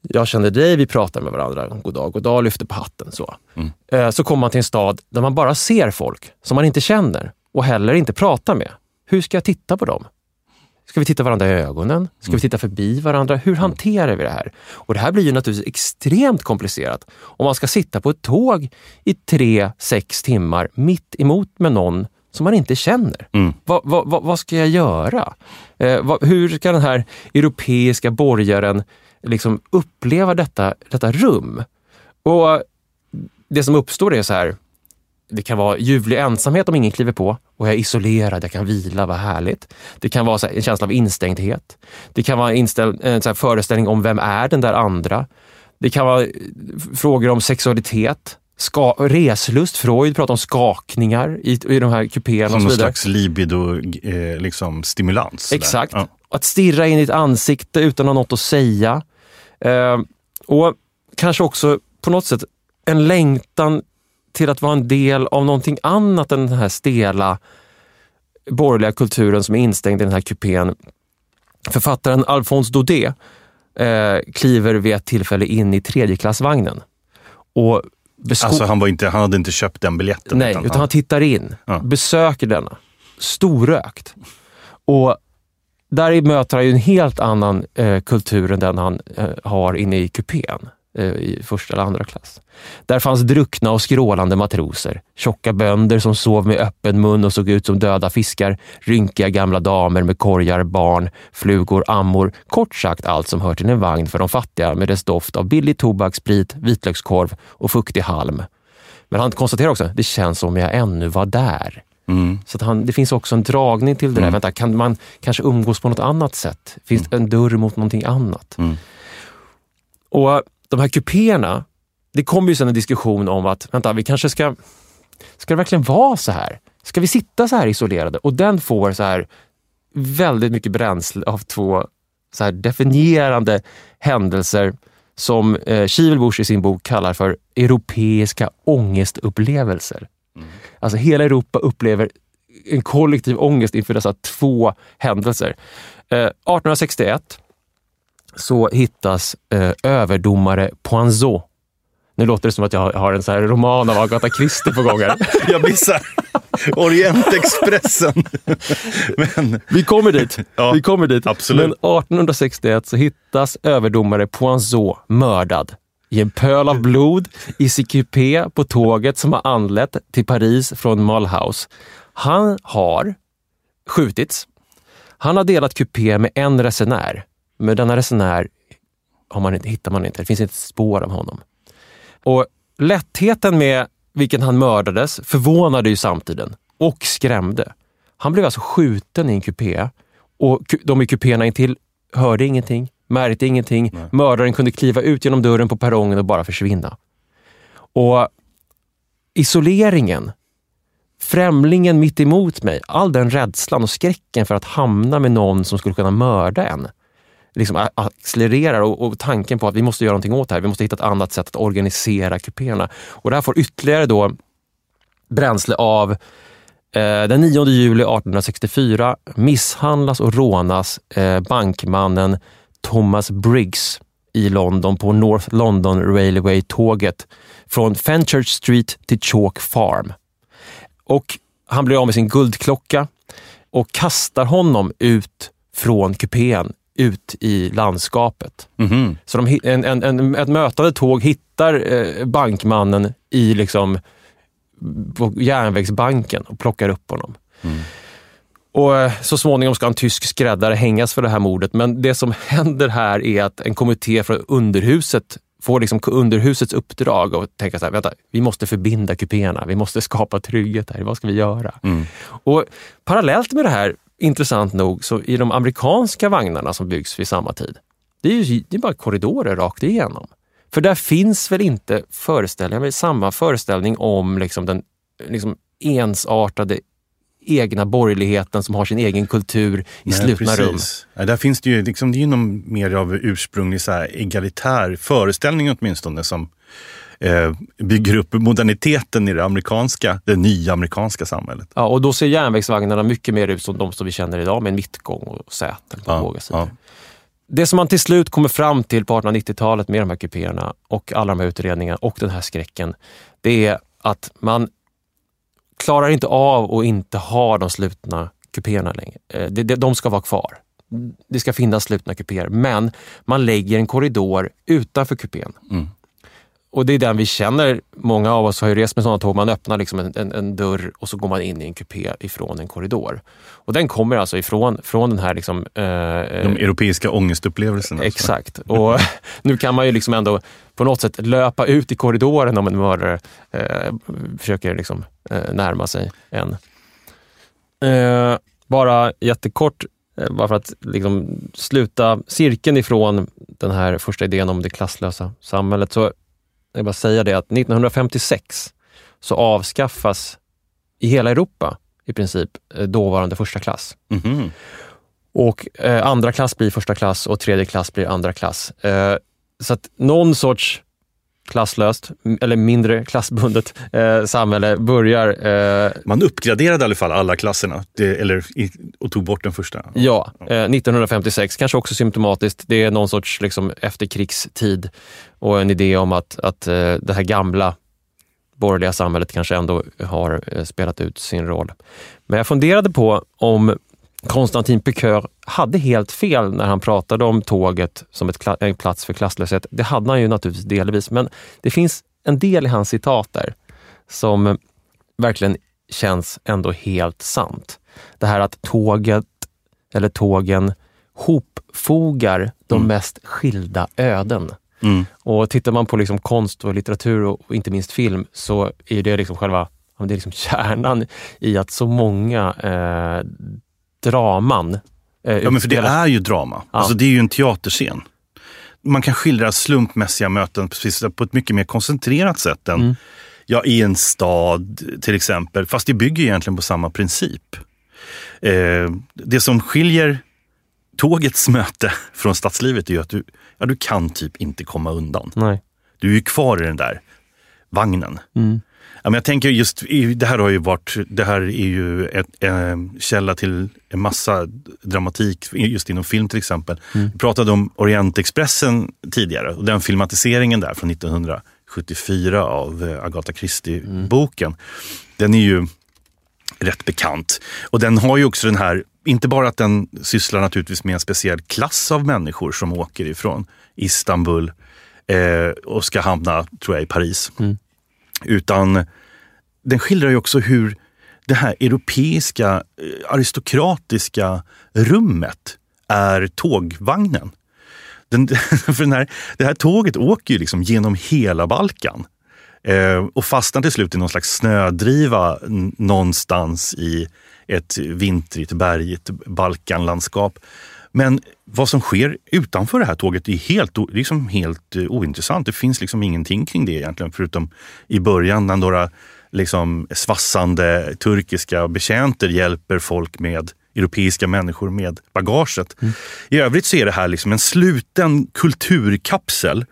Jag känner dig, vi pratar med varandra. God dag, god dag, lyfter på hatten. Så. Mm. Eh, så kommer man till en stad där man bara ser folk som man inte känner och heller inte pratar med. Hur ska jag titta på dem? Ska vi titta varandra i ögonen? Ska mm. vi titta förbi varandra? Hur hanterar vi det här? Och Det här blir ju naturligtvis extremt komplicerat om man ska sitta på ett tåg i tre, sex timmar mitt emot med någon som man inte känner. Mm. Va, va, va, vad ska jag göra? Eh, hur ska den här europeiska borgaren liksom uppleva detta, detta rum? Och Det som uppstår är så här, det kan vara ljuvlig ensamhet om ingen kliver på och jag är isolerad, jag kan vila, vad härligt. Det kan vara en känsla av instängdhet. Det kan vara en föreställning om vem är den där andra. Det kan vara frågor om sexualitet, ska, reslust. Freud pratar om skakningar i, i de här kupéerna. Som någon slags libido, eh, liksom stimulans. Exakt. Ja. Att stirra in i ett ansikte utan att ha något att säga. Eh, och kanske också på något sätt en längtan till att vara en del av någonting annat än den här stela borgerliga kulturen som är instängd i den här kupén. Författaren Alphonse Daudet eh, kliver vid ett tillfälle in i tredjeklassvagnen. Och alltså han, var inte, han hade inte köpt den biljetten? Nej, utan, utan han tittar in, ja. besöker denna, storrökt. Och där möter han ju en helt annan eh, kultur än den han eh, har inne i kupén. Eh, i första eller andra klass. Där fanns druckna och skrålande matroser, tjocka bönder som sov med öppen mun och såg ut som döda fiskar, rynkiga gamla damer med korgar, barn, flugor, ammor, kort sagt allt som hör till en vagn för de fattiga med dess doft av billig tobak, sprit, vitlökskorv och fuktig halm. Men han konstaterar också, det känns som jag ännu var där. Mm. Så att han, det finns också en dragning till det där. Mm. Vänta, kan man kanske umgås på något annat sätt? Finns det mm. en dörr mot någonting annat? Mm. Och de här kupéerna, det kommer ju sen en diskussion om att, vänta, vi kanske ska, ska det verkligen vara så här? Ska vi sitta så här isolerade? Och den får så här väldigt mycket bränsle av två så här definierande händelser som eh, Kivelbusch i sin bok kallar för europeiska ångestupplevelser. Mm. Alltså hela Europa upplever en kollektiv ångest inför dessa två händelser. Eh, 1861 så hittas eh, överdomare Poinzot. Nu låter det som att jag har en så här roman av Agatha Christie på gång här. jag så Orientexpressen. Men... Vi kommer dit. Ja, Vi kommer dit. Absolut. Men 1861 så hittas överdomare Poinzot mördad i en pöl av blod i sin kupé på tåget som har anlänt till Paris från Mulhouse. Han har skjutits. Han har delat kupé med en resenär men denna resenär har man hittar man inte. Det finns inte ett spår av honom. Och lättheten med vilken han mördades förvånade ju samtiden och skrämde. Han blev alltså skjuten i en kupé och de i kupéerna intill hörde ingenting, märkte ingenting. Nej. Mördaren kunde kliva ut genom dörren på perrongen och bara försvinna. Och isoleringen, främlingen mitt emot mig, all den rädslan och skräcken för att hamna med någon som skulle kunna mörda en liksom accelererar och, och, tanken på att vi måste göra någonting åt det här. Vi måste hitta ett annat sätt att organisera kupéerna. Och det här får ytterligare då bränsle av eh, den 9 juli 1864 misshandlas och rånas eh, bankmannen Thomas Briggs i London på North London Railway-tåget från Fenchurch Street till Chalk Farm. Och han blir av med sin guldklocka och kastar honom ut från kupén ut i landskapet. Mm. Så de, en, en, en, ett mötande tåg hittar eh, bankmannen i liksom, på järnvägsbanken och plockar upp honom. Mm. Och eh, Så småningom ska en tysk skräddare hängas för det här mordet. Men det som händer här är att en kommitté från underhuset får liksom underhusets uppdrag och tänka så här, vänta, vi måste förbinda kupéerna, vi måste skapa trygghet här, vad ska vi göra? Mm. Och Parallellt med det här intressant nog, så i de amerikanska vagnarna som byggs vid samma tid, det är ju det är bara korridorer rakt igenom. För där finns väl inte föreställningar, samma föreställning om liksom den liksom ensartade egna borgerligheten som har sin egen kultur i Nej, slutna precis. rum. Ja, där finns det ju, liksom, det är ju någon mer av ursprunglig så här, egalitär föreställning åtminstone som eh, bygger upp moderniteten i det amerikanska, det nya amerikanska samhället. Ja, och då ser järnvägsvagnarna mycket mer ut som de som vi känner idag med mittgång och säten på ja, båda sidor. Ja. Det som man till slut kommer fram till på 1890-talet med de här kupéerna och alla de här utredningarna och den här skräcken, det är att man klarar inte av att inte ha de slutna kupéerna längre. Eh, de ska vara kvar. Det ska finnas slutna kupéer, men man lägger en korridor utanför kupén. Mm och det är den vi känner. Många av oss har ju rest med sådana tåg. Man öppnar liksom en, en, en, dörr och så går man in i en kupé ifrån en korridor. Och den kommer alltså ifrån från den här... Liksom, eh, De europeiska ångestupplevelserna. Exakt. Och nu kan man ju liksom ändå på något sätt löpa ut i korridoren om en mördare eh, försöker liksom, eh, närma sig en. Eh, bara jättekort, eh, bara för att liksom sluta cirkeln ifrån den här första idén om det klasslösa samhället. Så jag bara säga det att 1956 så avskaffas i hela Europa i princip eh, dåvarande första klass. Mm -hmm. Och eh, andra klass blir första klass och tredje klass blir andra klass. Eh, så att någon sorts klasslöst, eller mindre klassbundet eh, samhälle börjar eh, Man uppgraderade i alla fall alla klasserna, det, eller, och tog bort den första. Ja, eh, 1956, kanske också symptomatiskt. Det är någon sorts liksom, efterkrigstid och en idé om att, att eh, det här gamla borgerliga samhället kanske ändå har eh, spelat ut sin roll. Men jag funderade på om Konstantin Piqueur hade helt fel när han pratade om tåget som ett en plats för klasslöshet. Det hade han ju naturligtvis delvis, men det finns en del i hans citat där som eh, verkligen känns ändå helt sant. Det här att tåget eller tågen hopfogar de Mm. mest skilda öden. Mm. Och tittar man på liksom konst och litteratur och inte minst film så är det liksom själva det är liksom kärnan i att så många eh, draman eh, Ja, men för det är ju drama. Ja. Alltså, det är ju en teaterscen. Man kan skildra slumpmässiga möten precis på ett mycket mer koncentrerat sätt än Mm. ja, i en stad till exempel. Fast det bygger egentligen på samma princip. Eh, det som skiljer tågets möte från stadslivet är ju att du, ja, du kan typ inte komma undan. Nej. Du är ju kvar i den där vagnen. Mm. Ja, men jag tänker just, det här har ju varit, det här är ju ett, eh, källa till en massa dramatik, just inom film till exempel. Vi pratade om Orientexpressen tidigare och den filmatiseringen där från 1974 av eh, Agatha Christie-boken. Den är ju rätt bekant. Och den har ju också den här, inte bara att den sysslar naturligtvis med en speciell klass av människor som åker ifrån Istanbul eh, och ska hamna, tror jag, i Paris. Mm. Utan den skildrar ju också hur det här europeiska eh, aristokratiska rummet är tågvagnen. Den, för den här, det här tåget åker ju liksom genom hela Balkan eh, och fastnar till slut i någon slags snödriva någonstans i ett vintrigt, bergigt Balkanlandskap. Men vad som sker utanför det här tåget är helt, liksom helt eh, ointressant. Det finns liksom ingenting kring det egentligen, förutom i början när några liksom svassande turkiska betjänter hjälper folk med europeiska människor med bagaget. I övrigt så är det här liksom en sluten kulturkapsel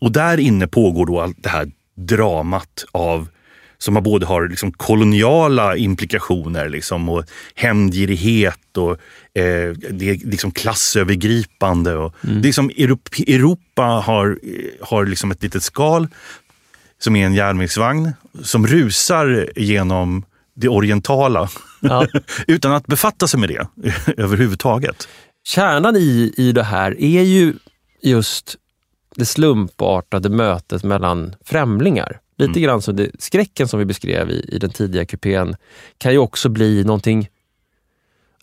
och där inne pågår då allt det här dramat av som både har liksom koloniala implikationer liksom och hämndgirighet och eh, det är liksom klassövergripande. Och Det är som Europa, Europa har, har liksom ett litet skal som är en järnvägsvagn som rusar genom det orientala Ja. utan att befatta sig med det överhuvudtaget. Kärnan i, i det här är ju just det slumpartade mötet mellan främlingar. Lite grann som det, skräcken som vi beskrev i, i den tidiga kupén kan ju också bli någonting...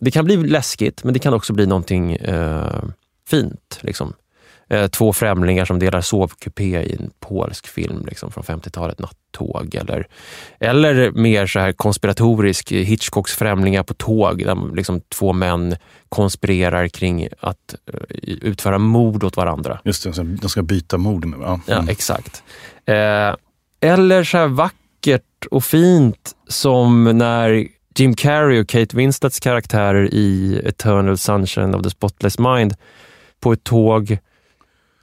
Det kan bli läskigt, men det kan också bli någonting eh, fint. Liksom. Eh, två främlingar som delar sovkupé i en polsk film liksom, från 50-talet, Nattåg. Eller, eller mer så här konspiratorisk, Hitchcocks Främlingar på tåg, där liksom två män konspirerar kring att eh, utföra mord åt varandra. Just det, de ska byta mord med varandra. Ja, exakt. Eh, eller så här vackert och fint som när Jim Carrey och Kate Winslets karaktärer i Eternal Sunshine of the Spotless Mind på ett tåg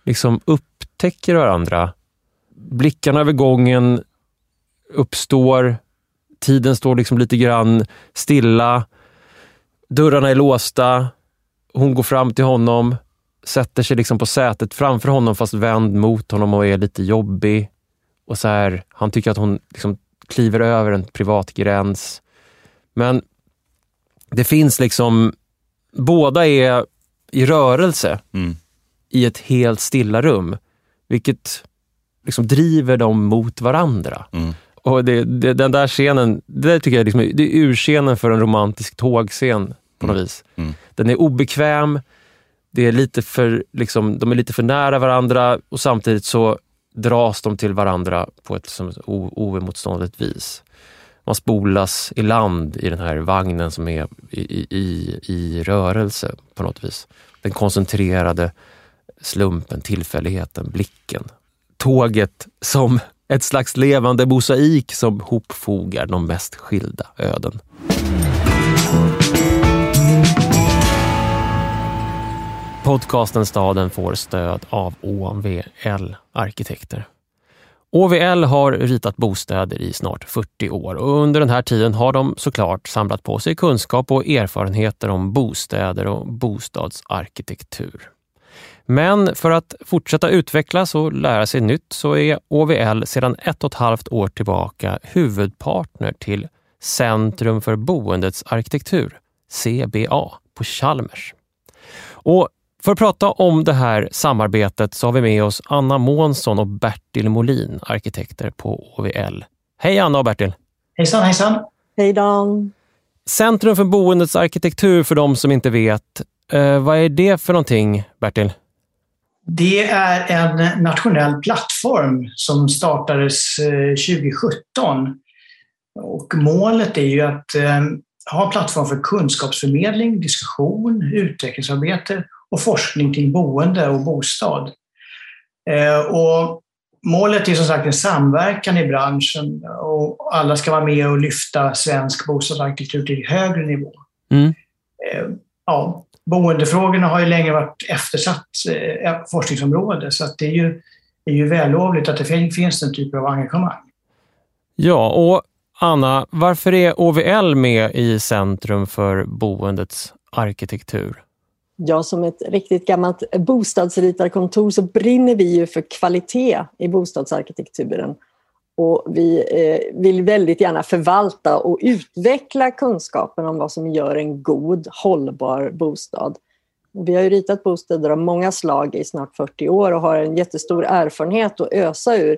liksom upptäcker varandra. Blickarna över gången uppstår, tiden står liksom lite grann stilla, dörrarna är låsta, hon går fram till honom, sätter sig liksom på sätet framför honom fast vänd mot honom och är lite jobbig. Och så här, Han tycker att hon liksom kliver över en privat gräns. Men det finns liksom, båda är i rörelse Mm. i ett helt stilla rum, vilket liksom driver dem mot varandra. Mm. Och det, det, den där scenen, det där tycker jag liksom, det är urscenen för en romantisk tågscen på något vis. Mm. Den är obekväm, det är lite för, liksom, de är lite för nära varandra och samtidigt så dras de till varandra på ett oemotståndligt vis. Man spolas i land i den här vagnen som är i, i, i, i rörelse på något vis. Den koncentrerade slumpen, tillfälligheten, blicken. Tåget som ett slags levande mosaik som hopfogar de mest skilda öden. Podcasten Staden får stöd av OMVL Arkitekter. OVL har ritat bostäder i snart 40 år och under den här tiden har de såklart samlat på sig kunskap och erfarenheter om bostäder och bostadsarkitektur. Men för att fortsätta utvecklas och lära sig nytt så är OVL sedan ett och ett halvt år tillbaka huvudpartner till Centrum för boendets arkitektur, CBA, på Chalmers. Och för att prata om det här samarbetet så har vi med oss Anna Månsson och Bertil Molin, arkitekter på OVL. Hej Anna och Bertil! Hejsan hejsan! Hej Dan! Centrum för boendets arkitektur, för de som inte vet, eh, vad är det för någonting, Bertil? Det är en nationell plattform som startades 2017. Eh, och målet är ju att eh, ha en plattform för kunskapsförmedling, diskussion, utvecklingsarbete och forskning till boende och bostad. Eh, och målet är som sagt en samverkan i branschen och alla ska vara med och lyfta svensk bostadsarkitektur till högre nivå. Mm. Ja, boendefrågorna har ju länge varit eftersatt eh, forskningsområde så att det är ju, det är ju vällovligt att det finns den typen av engagemang. Ja, och Anna, varför är OVL med i Centrum för boendets arkitektur? Ja, som ett riktigt gammalt bostadsritarkontor så brinner vi ju för kvalitet i bostadsarkitekturen. Och vi eh, vill väldigt gärna förvalta och utveckla kunskapen om vad som gör en god, hållbar bostad. Vi har ju ritat bostäder av många slag i snart 40 år och har en jättestor erfarenhet att ösa ur.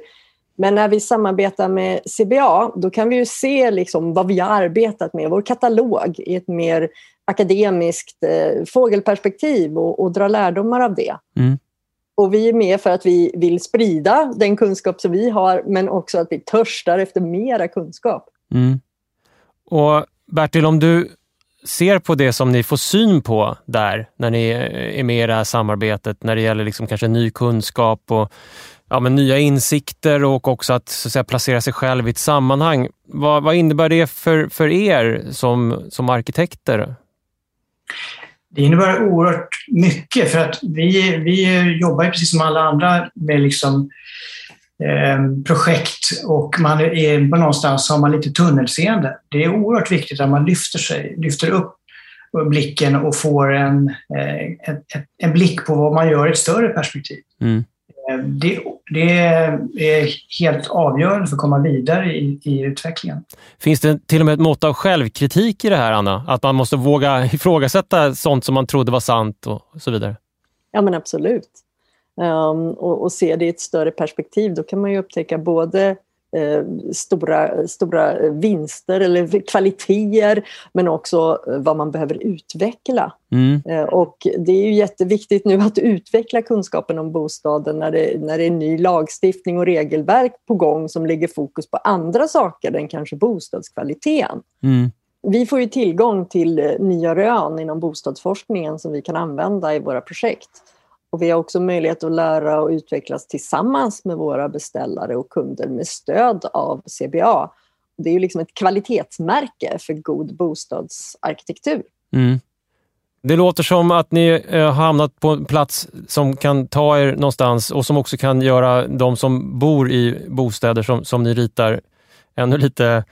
Men när vi samarbetar med CBA, då kan vi ju se liksom vad vi har arbetat med, vår katalog, i ett mer akademiskt eh, fågelperspektiv och, och, dra lärdomar av det. Mm. Och vi är med för att vi vill sprida den kunskap som vi har, men också att vi törstar efter mera kunskap. Mm. Och Bertil, om du ser på det som ni får syn på där, när ni är med i det här samarbetet, när det gäller liksom kanske ny kunskap och ja, men nya insikter och också att, så att säga, placera sig själv i ett sammanhang. Vad, vad innebär det för, för er som, som arkitekter? Det innebär oerhört mycket för att vi, vi jobbar precis som alla andra med liksom, eh, projekt och man är på någonstans har man lite tunnelseende. Det är oerhört viktigt att man lyfter sig, lyfter upp blicken och får en, eh, en, en blick på vad man gör i ett större perspektiv. Mm. Det, det, är helt avgörande för att komma vidare i, i, utvecklingen. Finns det till och med ett mått av självkritik i det här, Anna? Att man måste våga ifrågasätta sånt som man trodde var sant och så vidare? Ja, men absolut. Um, och, och se det i ett större perspektiv. Då kan man ju upptäcka både stora, stora vinster eller kvaliteter men också eh, vad man behöver utveckla. Mm. Eh, och det är ju jätteviktigt nu att utveckla kunskapen om bostaden när det, när det är ny lagstiftning och regelverk på gång som lägger fokus på andra saker än kanske bostadskvaliteten. Mm. Vi får ju tillgång till nya rön inom bostadsforskningen som vi kan använda i våra projekt. Och vi har också möjlighet att lära och utvecklas tillsammans med våra beställare och kunder med stöd av CBA. Det är ju liksom ett kvalitetsmärke för god bostadsarkitektur. Mm. Det låter som att ni eh, har hamnat på en plats som kan ta er någonstans och som också kan göra de som bor i bostäder som, som ni ritar ännu lite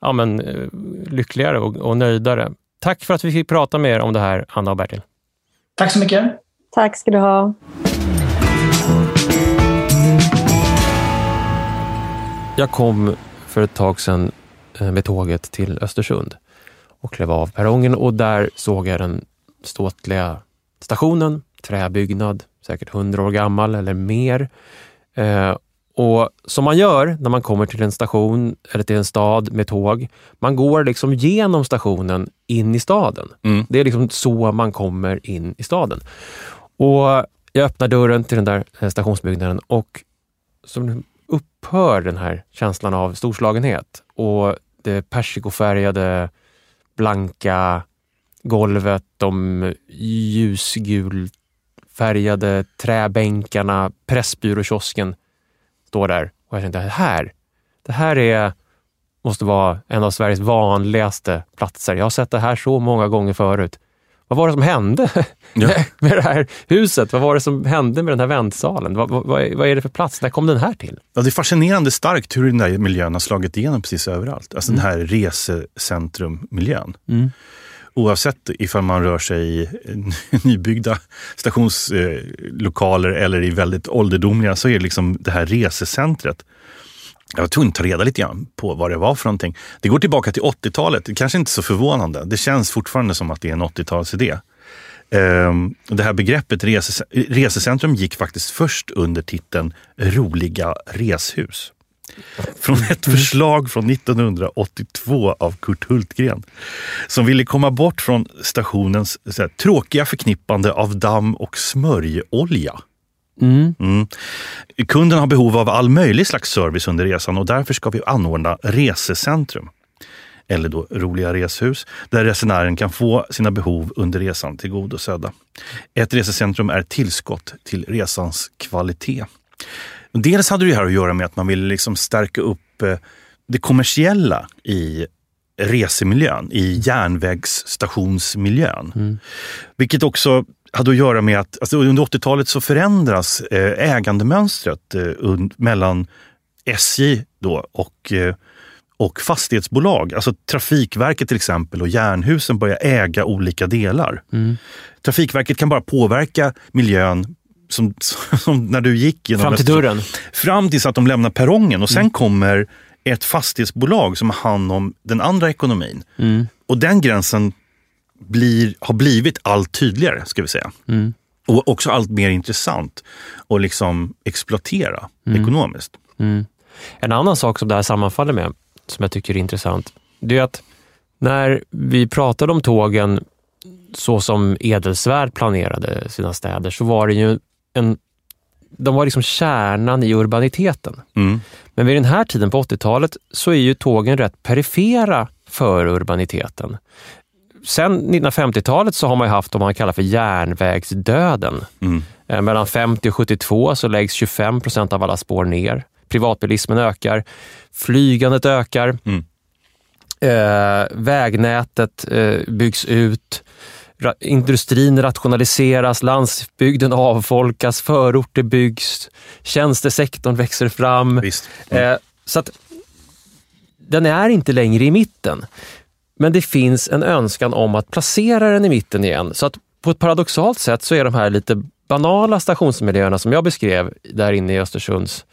ja, men, eh, lyckligare och, och nöjdare. Tack för att vi fick prata med er om det här, Anna och Bertil. Tack så mycket. Tack ska du ha. Jag kom för ett tag sedan eh, med tåget till Östersund och klev av perrongen och där såg jag den ståtliga stationen, träbyggnad, säkert hundra år gammal eller mer. Eh, och Som man gör när man kommer till en station eller till en stad med tåg, man går liksom genom stationen in i staden. Mm. Det är liksom så man kommer in i staden. Och Jag öppnar dörren till den där eh, stationsbyggnaden och så upphör den här känslan av storslagenhet och det persikofärgade, blanka golvet, de ljusgulfärgade träbänkarna, Pressbyråkiosken står där. Och jag tänkte, det här, det här är, måste vara en av Sveriges vanligaste platser. Jag har sett det här så många gånger förut vad var det som hände Ja. med det här huset? Vad var det som hände med den här väntsalen? Vad, vad, vad är- det för plats? När kom den här till? Ja, det är fascinerande starkt hur den där miljön har slagit igenom precis överallt. Alltså den här resecentrum-miljön. Oavsett ifall man rör sig i nybyggda stationslokaler eller i väldigt ålderdomliga så är det liksom det här resecentret. Jag var tvungen att ta reda lite grann på vad det var för någonting. Det går tillbaka till 80-talet. Det kanske inte är så förvånande. Det känns fortfarande som att det är en 80-talsidé. Ehm, det här begreppet rese, resecentrum gick faktiskt först under titeln Roliga reshus. Från ett förslag från 1982 av Kurt Hultgren som ville komma bort från stationens här, tråkiga förknippande av damm och smörjolja. Mm. Mm. Kunden har behov av all möjlig slags service under resan och därför ska vi anordna resecentrum. Eller då roliga reshus, där resenären kan få sina behov under resan tillgodosedda. Ett resecentrum är tillskott till resans kvalitet. Dels hade det här att göra med att man ville liksom stärka upp eh, det kommersiella i resemiljön, i järnvägsstationsmiljön. Vilket också hade att göra med att alltså under 80-talet så förändras eh, ägandemönstret eh, mellan SJ då och, eh, och fastighetsbolag. Alltså Trafikverket till exempel och Jernhusen börjar äga olika delar. Trafikverket kan bara påverka miljön som, som när du gick genom Fram till dörren. Fram tills att de lämnar perrongen och sen kommer ett fastighetsbolag som har hand om den andra ekonomin. Och den gränsen blir, har blivit allt tydligare, ska vi säga. Och också allt mer intressant att liksom exploatera ekonomiskt. En annan sak som det här sammanfaller med, som jag tycker är intressant, det är att när vi pratade om tågen så som Edelsvärd planerade sina städer, så var det ju en... De var liksom kärnan i urbaniteten. Mm. Men vid den här tiden på 80-talet så är ju tågen rätt perifera för urbaniteten. Sen 1950-talet så har man haft vad man kallar för järnvägsdöden. Mm. Eh, Mellan 50 och 72 så läggs 25 procent av alla spår ner. Privatbilismen ökar, flygandet ökar, Mm. eh, vägnätet eh, byggs ut, ra- industrin rationaliseras, landsbygden avfolkas, förorter byggs, tjänstesektorn växer fram. Visst. Eh, så att den är inte längre i mitten. Men det finns en önskan om att placera den i mitten igen. Så att på ett paradoxalt sätt så är de här lite banala stationsmiljöerna som jag beskrev där inne i Östersunds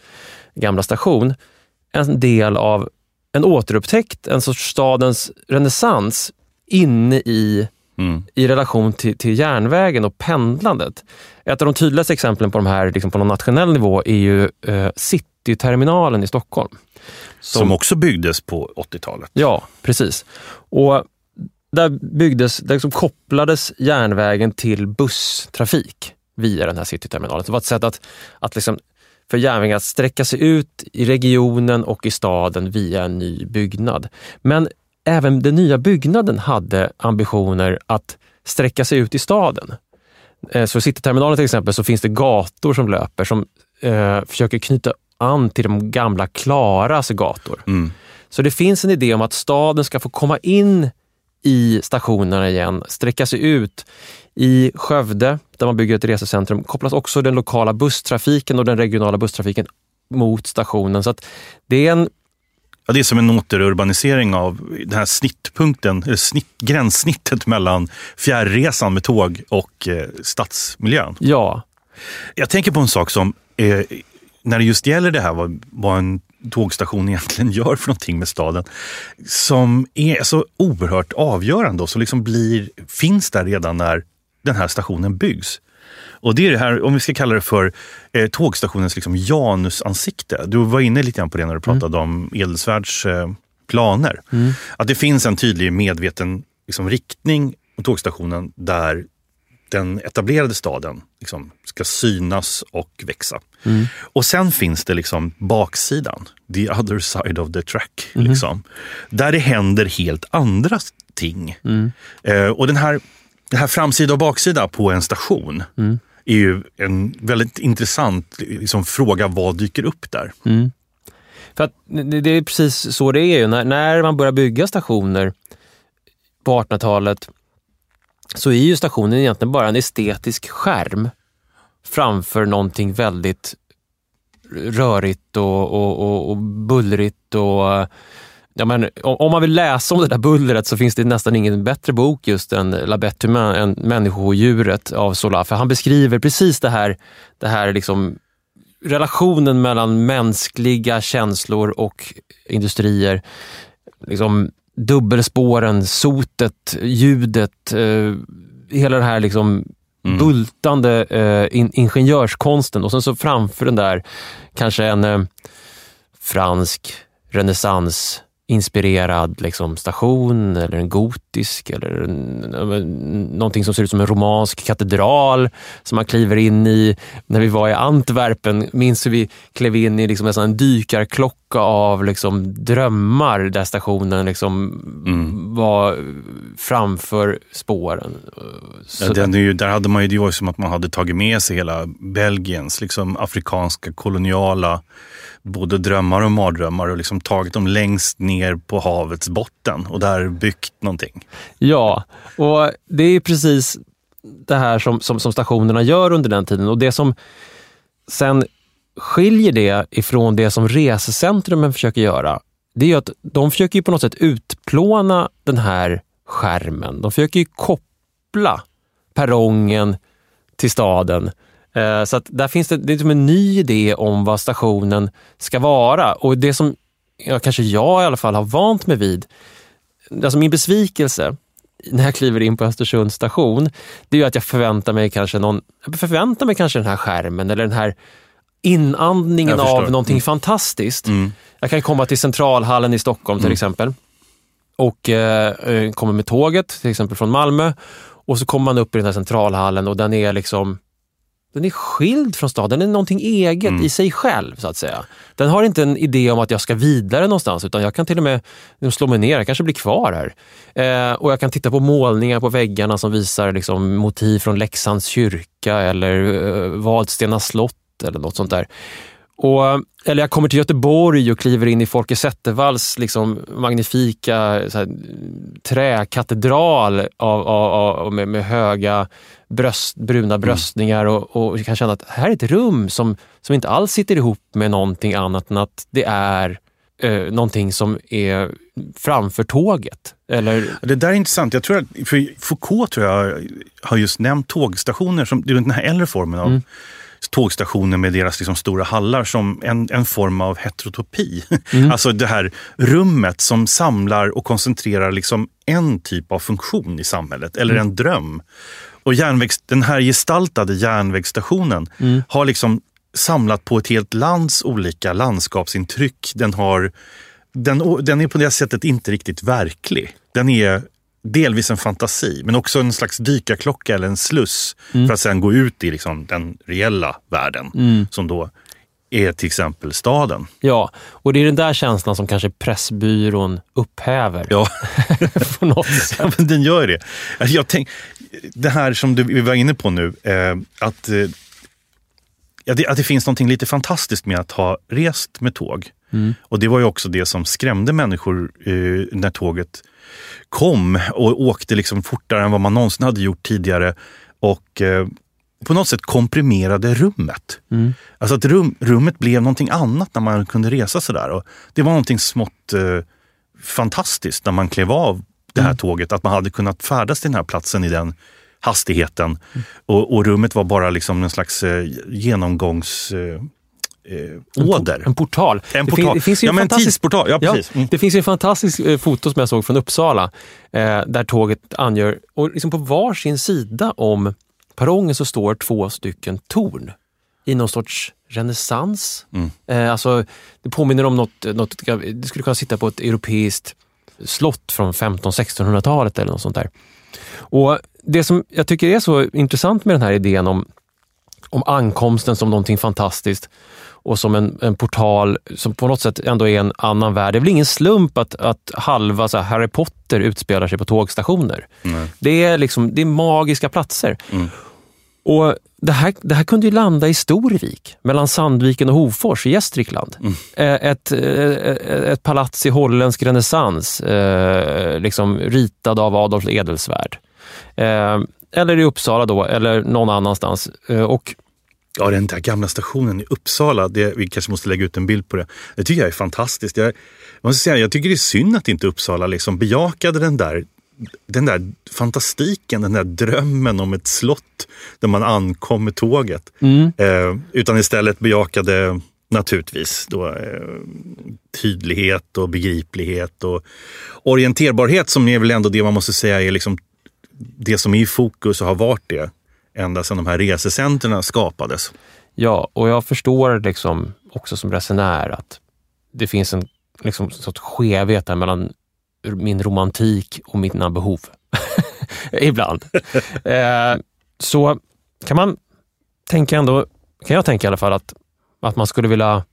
gamla station en del av en återupptäckt, en sorts stadens renässans inne i Mm. i relation till, till järnvägen och pendlandet. Ett av de tydligaste exemplen på de här liksom på någon nationell nivå är ju eh, Cityterminalen i Stockholm. Som också byggdes på 80-talet. Ja, precis. Och där byggdes, där liksom kopplades järnvägen till busstrafik via den här cityterminalen. Det var ett sätt att, att liksom, för järnvägen att sträcka sig ut i regionen och i staden via en ny byggnad. Men även den nya byggnaden hade ambitioner att sträcka sig ut i staden. Eh, så i Cityterminalen till exempel så finns det gator som löper som eh, försöker knyta an till de gamla Klaras gator. Mm. Så det finns en idé om att staden ska få komma in i stationerna igen, sträcka sig ut. I Skövde, där man bygger ett resecentrum, kopplas också den lokala busstrafiken och den regionala busstrafiken mot stationen. Så det är en Ja, det är som en återurbanisering av den här snittpunkten, eller snitt, gränssnittet mellan fjärresan med tåg och eh, stadsmiljön. Ja, Jag tänker på en sak som, eh, när det just gäller det här, vad, vad en tågstation egentligen gör för någonting med staden, som är så oerhört avgörande och som liksom blir, finns där redan när den här stationen byggs. Och det är det här, om vi ska kalla det för eh, tågstationens liksom janusansikte. Du var inne lite grann på det när du pratade om Edelsvärds eh, planer. Att det finns en tydlig medveten liksom, riktning på tågstationen där den etablerade staden liksom, ska synas och växa. Och sen finns det liksom baksidan, the other side of the track. Liksom, där det händer helt andra ting. Eh, och den här, den här framsida och baksida på en station är ju en väldigt intressant liksom, fråga. Vad dyker upp där? För att det det är precis så det är. ju. När, när man börjar bygga stationer på 1800-talet så är ju stationen egentligen bara en estetisk skärm framför någonting väldigt rörigt och, och, och, och bullrigt. Och, ja, men, om man vill läsa om det där bullret så finns det nästan ingen bättre bok just än La Bête Humaine, än Människodjuret av Zola. För han beskriver precis det här, det här liksom, relationen mellan mänskliga känslor och industrier. Liksom, dubbelspåren, sotet, ljudet, eh, hela det här liksom mm. bultande eh, in, ingenjörskonsten och sen så framför den där kanske en eh, fransk renässans inspirerad liksom, station eller en gotisk eller en, någonting som ser ut som en romansk katedral som man kliver in i. När vi var i Antwerpen minns hur vi klev in i liksom en dykarklocka av liksom drömmar där stationen liksom mm. var framför spåren. Ja, den är ju, där hade man ju, det var som att man hade tagit med sig hela Belgiens liksom, afrikanska koloniala både drömmar och mardrömmar och liksom tagit dem längst ner på havets botten och där byggt någonting. Ja, och det är precis det här som, som, som stationerna gör under den tiden och det som sen skiljer det ifrån det som resecentrumen försöker göra, det är att de försöker på något sätt utplåna den här skärmen. De försöker koppla perrongen till staden så att där finns det, det är liksom en ny idé om vad stationen ska vara. Och det som ja, kanske jag i alla fall har vant mig vid, alltså min besvikelse när jag kliver in på Östersunds station, det är att jag förväntar mig kanske någon, jag förväntar mig kanske den här skärmen eller den här inandningen av någonting mm. fantastiskt. Mm. Jag kan komma till Centralhallen i Stockholm till mm. exempel och eh, eh, kommer med tåget, till exempel från Malmö och så kommer man upp i den här centralhallen och den är liksom den är skild från staden, den är någonting eget mm. i sig själv. så att säga. Den har inte en idé om att jag ska vidare någonstans utan jag kan till och med slå mig ner, jag kanske blir kvar här. Eh, och jag kan titta på målningar på väggarna som visar liksom, motiv från Leksands kyrka eller eh, Vadstena slott eller något sånt där. Och, eller jag kommer till Göteborg och kliver in i Folke Zettervalls liksom magnifika här, träkatedral av, av, av, med, med höga bröst, bruna mm. bröstningar och, och kan känna att här är ett rum som, som inte alls sitter ihop med någonting annat än att det är eh, någonting som är framför tåget. Eller... Det där är intressant. Jag tror att, för Foucault tror jag har just nämnt tågstationer som den här äldre formen av mm tågstationer med deras liksom stora hallar som en, en form av heterotopi. Mm. Alltså det här rummet som samlar och koncentrerar liksom en typ av funktion i samhället eller mm. en dröm. Och järnvägs, den här gestaltade järnvägsstationen mm. har liksom samlat på ett helt lands olika landskapsintryck. Den, har, den, den är på det sättet inte riktigt verklig. Den är delvis en fantasi, men också en slags dykarklocka eller en sluss mm. för att sen gå ut i liksom den reella världen mm. som då är till exempel staden. Ja, och det är den där känslan som kanske Pressbyrån upphäver. Ja, på något sätt. Ja, men den gör det. Jag tänk, det här som du, var inne på nu, eh, att, eh, att, det, att det finns något lite fantastiskt med att ha rest med tåg. Mm. Och det var ju också det som skrämde människor eh, när tåget kom och åkte liksom fortare än vad man någonsin hade gjort tidigare. Och eh, på något sätt komprimerade rummet. Mm. Alltså att rum, rummet blev någonting annat när man kunde resa sådär. Och det var någonting smått eh, fantastiskt när man klev av det här mm. tåget. Att man hade kunnat färdas till den här platsen i den hastigheten. Mm. Och, och, rummet var bara liksom en slags eh, genomgångs... Eh, eh, åder. En, portal. En portal. Det, fin, det finns ju ja, en fantastisk, tidsportal. Ja, precis. Ja, mm. Det finns en fantastisk eh, foto som jag såg från Uppsala eh, där tåget angör, och liksom på varsin sida om perrongen så står två stycken torn i någon sorts renässans. Mm. Eh, alltså, det påminner om något, något, det skulle kunna sitta på ett europeiskt slott från 1500-1600-talet eller något sånt där. Och Det som jag tycker är så intressant med den här idén om, om ankomsten som någonting fantastiskt och som en, en portal som på något sätt ändå är en annan värld. Det är väl ingen slump att, att halva så Harry Potter utspelar sig på tågstationer. Mm. Det, är liksom, det är magiska platser. Mm. Och det här, det här kunde ju landa i Storvik, mellan Sandviken och Hofors i Gästrikland. Mm. Eh, ett, eh, ett palats i holländsk renässans, eh, liksom ritad av Adolf Edelsvärd. Eh, eller i Uppsala då, eller någon annanstans. Eh, och Ja, den där gamla stationen i Uppsala, det, vi kanske måste lägga ut en bild på det. Det tycker jag är fantastiskt. Jag, måste säga, jag tycker det är synd att inte Uppsala liksom bejakade den där, den där fantastiken, den där drömmen om ett slott där man ankom med tåget. mm, Eh, utan istället bejakade naturligtvis då, eh, tydlighet och begriplighet och orienterbarhet som är väl ändå det man måste säga är liksom det som är i fokus och har varit det ända sedan de här resecentren skapades. Ja, och jag förstår liksom också som resenär att det finns en liksom, sorts skevhet mellan min romantik och mina behov. Ibland. eh, så kan man tänka ändå, kan jag tänka i alla fall, att, att man skulle vilja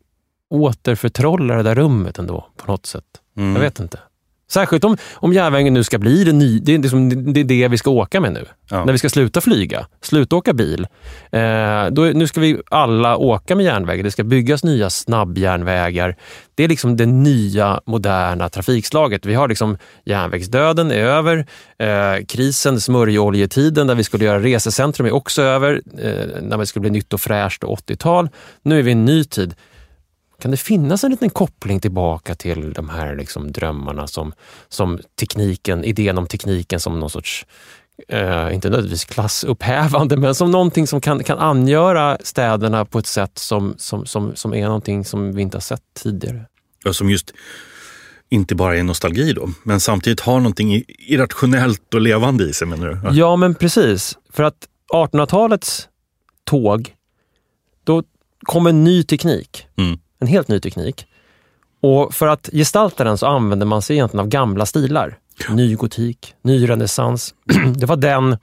återförtrolla det där rummet ändå på något sätt. Mm. Jag vet inte. Särskilt om, om järnvägen nu ska bli det, ny, det, liksom, det, är det vi ska åka med nu. Ja. När vi ska sluta flyga, sluta åka bil. Eh, då, nu ska vi alla åka med järnväg. Det ska byggas nya snabbjärnvägar. Det är liksom det nya moderna trafikslaget. Vi har liksom järnvägsdöden är över. Eh, krisen, smörjoljetiden där vi skulle göra resecentrum är också över. Eh, när det skulle bli nytt och fräscht och 80-tal. Nu är vi i en ny tid. Kan det finnas en liten koppling tillbaka till de här liksom drömmarna som, som tekniken, idén om tekniken som någon sorts, eh, inte nödvändigtvis klassupphävande, men som någonting som kan, kan angöra städerna på ett sätt som, som, som, som är någonting som vi inte har sett tidigare. Som just inte bara är nostalgi då, men samtidigt har någonting irrationellt och levande i sig menar du? Ja, men precis. För att 1800-talets tåg, då kom en ny teknik. Mm. En helt ny teknik. Och för att gestalta den så använde man sig egentligen av gamla stilar. Ny gotik, ny renässans. Det var den,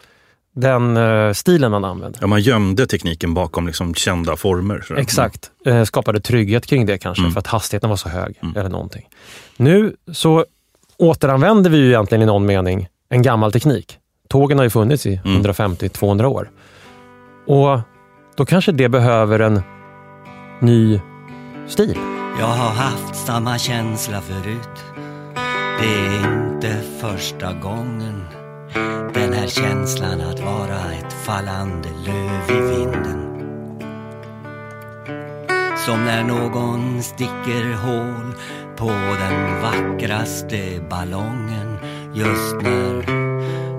den eh, stilen man använde. Ja, man gömde tekniken bakom liksom kända former. sådär. Exakt. Eh, skapade trygghet kring det kanske, Mm. för att hastigheten var så hög. eller någonting. Nu så återanvänder vi ju egentligen i någon mening en gammal teknik. Tågen har ju funnits i Mm. 150-200 år. Och då kanske det behöver en ny stil. Jag har haft samma känsla förut. Det är inte första gången Den här känslan att vara ett fallande löv i vinden. Som när någon sticker hål på den vackraste ballongen Just när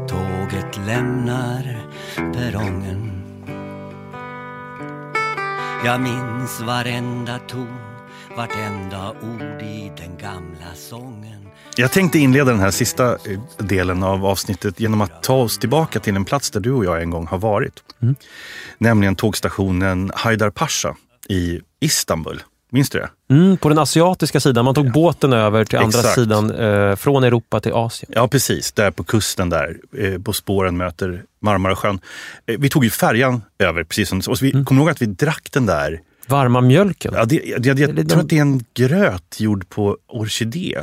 tåget lämnar perrongen jag minns varenda ton, vartenda ord i den gamla sången. Jag tänkte inleda den här sista eh, delen av avsnittet genom att ta oss tillbaka till en plats där du och jag en gång har varit. Mm. Nämligen tågstationen Haydarpasa i Istanbul. Minns du det? Mm, på den asiatiska sidan. Man tog båten över till andra Exakt. sidan, eh, från Europa till Asien. Ja, precis. Där på kusten där, eh, på spåren möter Marmarasjön. Eh, vi tog ju färjan över, precis som och vi Kommer du ihåg att vi drack den där? Varma mjölken. Ja, det, jag, jag, jag tror de- att det är en gröt gjord på orkidé.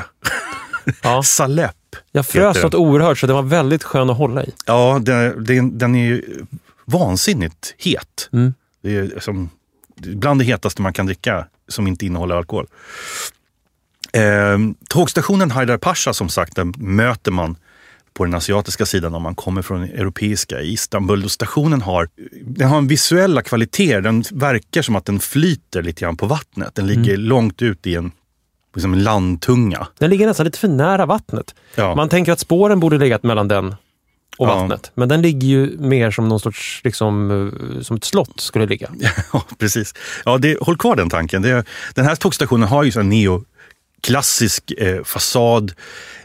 Ja. Salep. Jag frös något den. oerhört så den var väldigt skön att hålla i. Ja, den, den, den är ju vansinnigt het. Mm. Det är som, bland det hetaste man kan dricka som inte innehåller alkohol. Eh, tågstationen Haydarpasa som sagt, den möter man på den asiatiska sidan om man kommer från europeiska i Istanbul. Och stationen har, den har en visuella kvaliteter. Den verkar som att den flyter lite grann på vattnet. Den ligger långt ut i en, liksom landtunga. Den ligger nästan lite för nära vattnet. Ja. Man tänker att spåren borde legat mellan den och Ja. vattnet. Men den ligger ju mer som någon sorts, liksom, eh, som ett slott skulle ligga. Ja, precis. Ja, det, håll kvar den tanken. Det, den här tågstationen har ju en neoklassisk eh, fasad.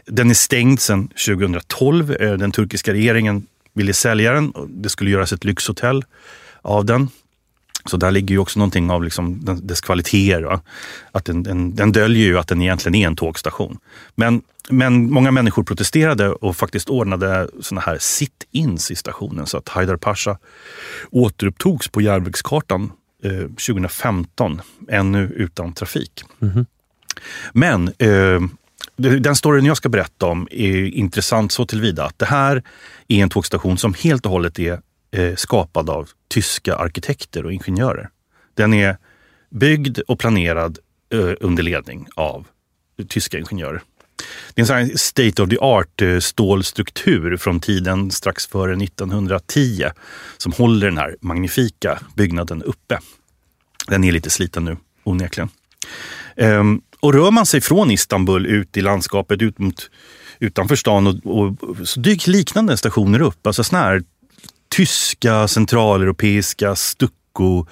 Den är stängd sedan 2012. Eh, den turkiska regeringen ville sälja den. Det skulle göras ett lyxhotell av den. Så där ligger ju också någonting av liksom dess kvaliteter. Va? Att den, den, den döljer ju att den egentligen är en tågstation. Men, men många människor protesterade och faktiskt ordnade såna här sit-ins i stationen. Så att Haydarpasa återupptogs på järnvägskartan eh, 2015, ännu utan trafik. Men eh, den storyn jag ska berätta om är intressant så tillvida att det här är en tågstation som helt och hållet är eh, skapad av tyska arkitekter och ingenjörer. Den är byggd och planerad eh, under ledning av tyska ingenjörer. Det är en sån state of the art eh, stålstruktur från tiden strax före 1910 som håller den här magnifika byggnaden uppe. Den är lite sliten nu, onekligen. Ehm, och rör man sig från Istanbul ut i landskapet ut mot, utanför stan och, och, så dyker liknande stationer upp. Alltså såna här tyska, centraleuropeiska, stucko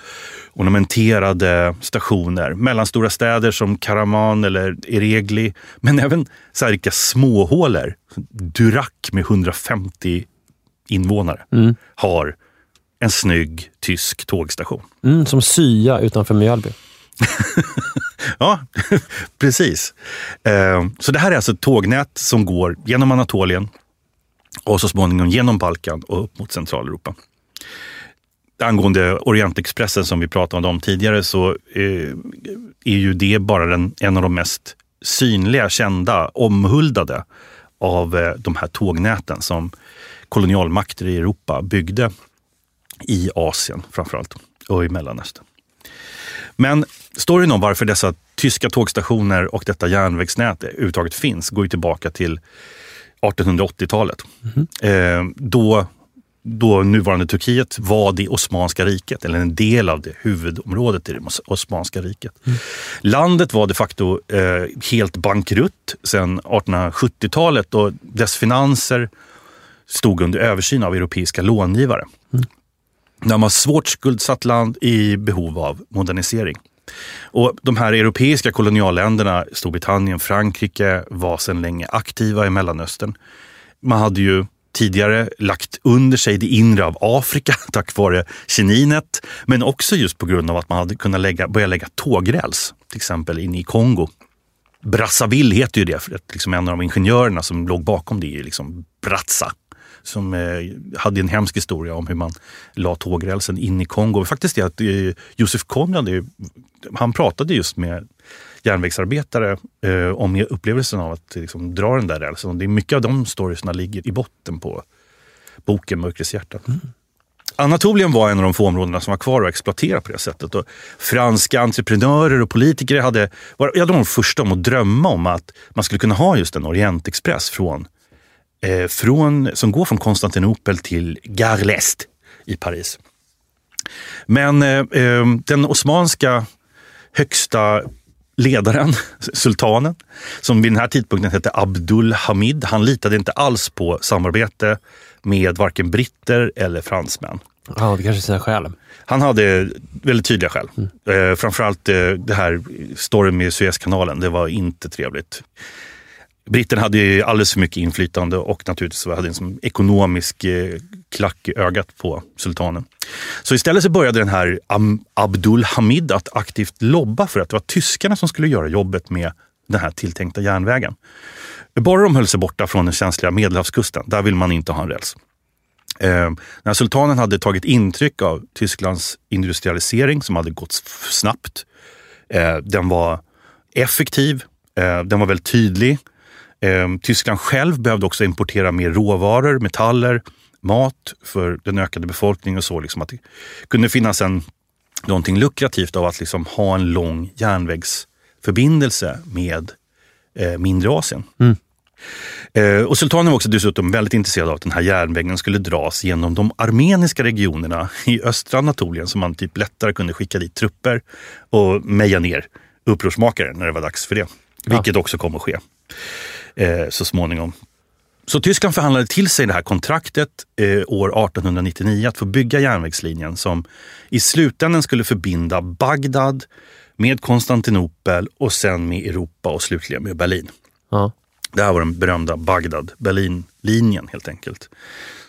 ornamenterade stationer. Mellanstora städer som Karaman eller Eregli. Men även riktiga småhålor. Durak med 150 invånare Mm. har en snygg tysk tågstation. Mm, som Sya utanför Mjölby. Ja, precis. Eh, Så det här är alltså ett tågnät som går genom Anatolien och så småningom genom Balkan och upp mot Centraleuropa. Angående Orientexpressen som vi pratade om tidigare så eh, är ju det bara den, en av de mest synliga, kända, omhuldade av eh, de här tågnäten som kolonialmakter i Europa byggde i Asien framförallt och i Mellanöstern. Men storyn om varför dessa tyska tågstationer och detta järnvägsnät överhuvudtaget finns går ju tillbaka till 1880-talet. Eh, då, då nuvarande Turkiet var det Osmanska riket, eller en del av det huvudområdet i det Osmanska riket. Landet var de facto eh, helt bankrutt sedan 1870-talet och dess finanser stod under översyn av europeiska långivare. Det var ett svårt skuldsatt land i behov av modernisering. Och de här europeiska kolonialländerna, Storbritannien, Frankrike, var sedan länge aktiva i Mellanöstern. Man hade ju tidigare lagt under sig det inre av Afrika tack vare Kininet, men också just på grund av att man hade kunnat lägga, börja lägga tågräls, till exempel inne i Kongo. Brazzaville heter ju det, för att liksom en av de ingenjörerna som låg bakom det är liksom Brazza som eh, hade en hemsk historia om hur man la tågrälsen in i Kongo. Faktiskt det att eh, Josef Konrad, han pratade just med järnvägsarbetare eh, om upplevelsen av att liksom, dra den där rälsen. Det är mycket av de storiesna ligger i botten på boken Mörkrets hjärta. Anatolien var en av de få områdena som var kvar att exploatera på det sättet. Och franska entreprenörer och politiker hade, var ja, de var de första om att drömma om att man skulle kunna ha just en Orientexpress från från, som går från Konstantinopel till Gare l'Est i Paris. Men eh, eh, den osmanska högsta ledaren, sultanen, som vid den här tidpunkten hette Abdul Hamid, han litade inte alls på samarbete med varken britter eller fransmän. Ja, det kanske sina skäl. Han hade väldigt tydliga skäl. Eh, framförallt eh, det här storyn med Suezkanalen, det var inte trevligt. Britterna hade ju alldeles för mycket inflytande och naturligtvis hade en som ekonomisk eh, klack i ögat på sultanen. Så istället så började den här Abdul Hamid att aktivt lobba för att det var tyskarna som skulle göra jobbet med den här tilltänkta järnvägen. Bara de höll sig borta från den känsliga medelhavskusten, där vill man inte ha en räls. Eh, när sultanen hade tagit intryck av Tysklands industrialisering som hade gått snabbt. Eh, den var effektiv, eh, den var väldigt tydlig. Eh, Tyskland själv behövde också importera mer råvaror, metaller, mat för den ökade befolkningen och så. Liksom att det kunde finnas en, någonting lukrativt av att liksom ha en lång järnvägsförbindelse med eh, mindre Asien. Eh, och sultanen var också dessutom väldigt intresserad av att den här järnvägen skulle dras genom de armeniska regionerna i östra Anatolien så man typ lättare kunde skicka dit trupper och meja ner upprorsmakare när det var dags för det. Vilket också kom att ske eh, så småningom. Så Tyskland förhandlade till sig det här kontraktet eh, år 1899 att få bygga järnvägslinjen som i slutändan skulle förbinda Bagdad med Konstantinopel och sen med Europa och slutligen med Berlin. Ja. Det här var den berömda Bagdad-Berlin-linjen helt enkelt.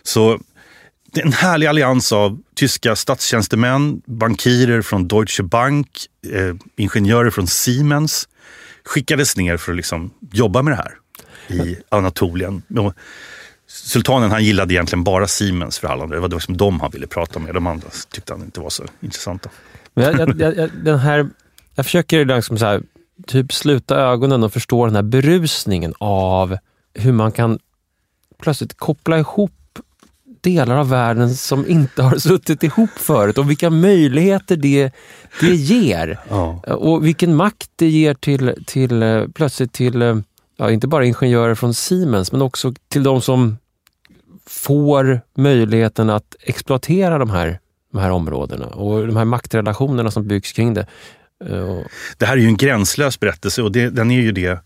Så det är en härlig allians av tyska statstjänstemän, bankirer från Deutsche Bank, eh, ingenjörer från Siemens skickades ner för att liksom jobba med det här i Anatolien. Sultanen han gillade egentligen bara Siemens förhållande. Det var liksom de han ville prata med. De andra tyckte han inte var så intressanta. Men jag, jag, jag, jag- den här, jag försöker liksom så här, typ sluta ögonen och förstå den här berusningen av hur man kan plötsligt koppla ihop delar av världen som inte har suttit ihop förut och vilka möjligheter det, det ger. Ja. Och vilken makt det ger till, till eh, plötsligt till eh, ja, inte bara ingenjörer från Siemens, men också till de som får möjligheten att exploatera de här, de här områdena och de här maktrelationerna som byggs kring det. Eh, det här är ju en gränslös berättelse och det, den är ju det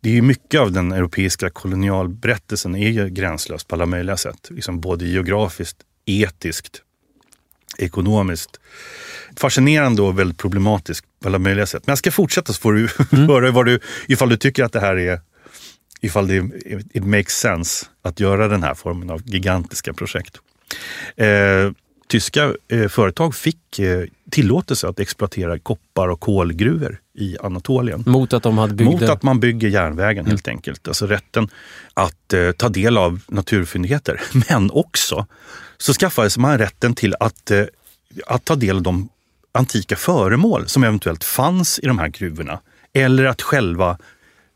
det är ju mycket av den europeiska kolonialberättelsen är ju gränslös på alla möjliga sätt. Liksom både geografiskt, etiskt, ekonomiskt. Fascinerande och väldigt problematiskt på alla möjliga sätt. Men jag ska fortsätta så får du mm. höra vad du, ifall du tycker att det här är ifall det it makes sense att göra den här formen av gigantiska projekt. Eh, tyska eh, företag fick eh, tillåtelse att exploatera koppar och kolgruvor i Anatolien. Mot att, de hade byggde... Mot att man bygger järnvägen mm. helt enkelt. Alltså rätten att eh, ta del av naturfyndigheter. Men också så skaffades man rätten till att, eh, att ta del av de antika föremål som eventuellt fanns i de här gruvorna. Eller att själva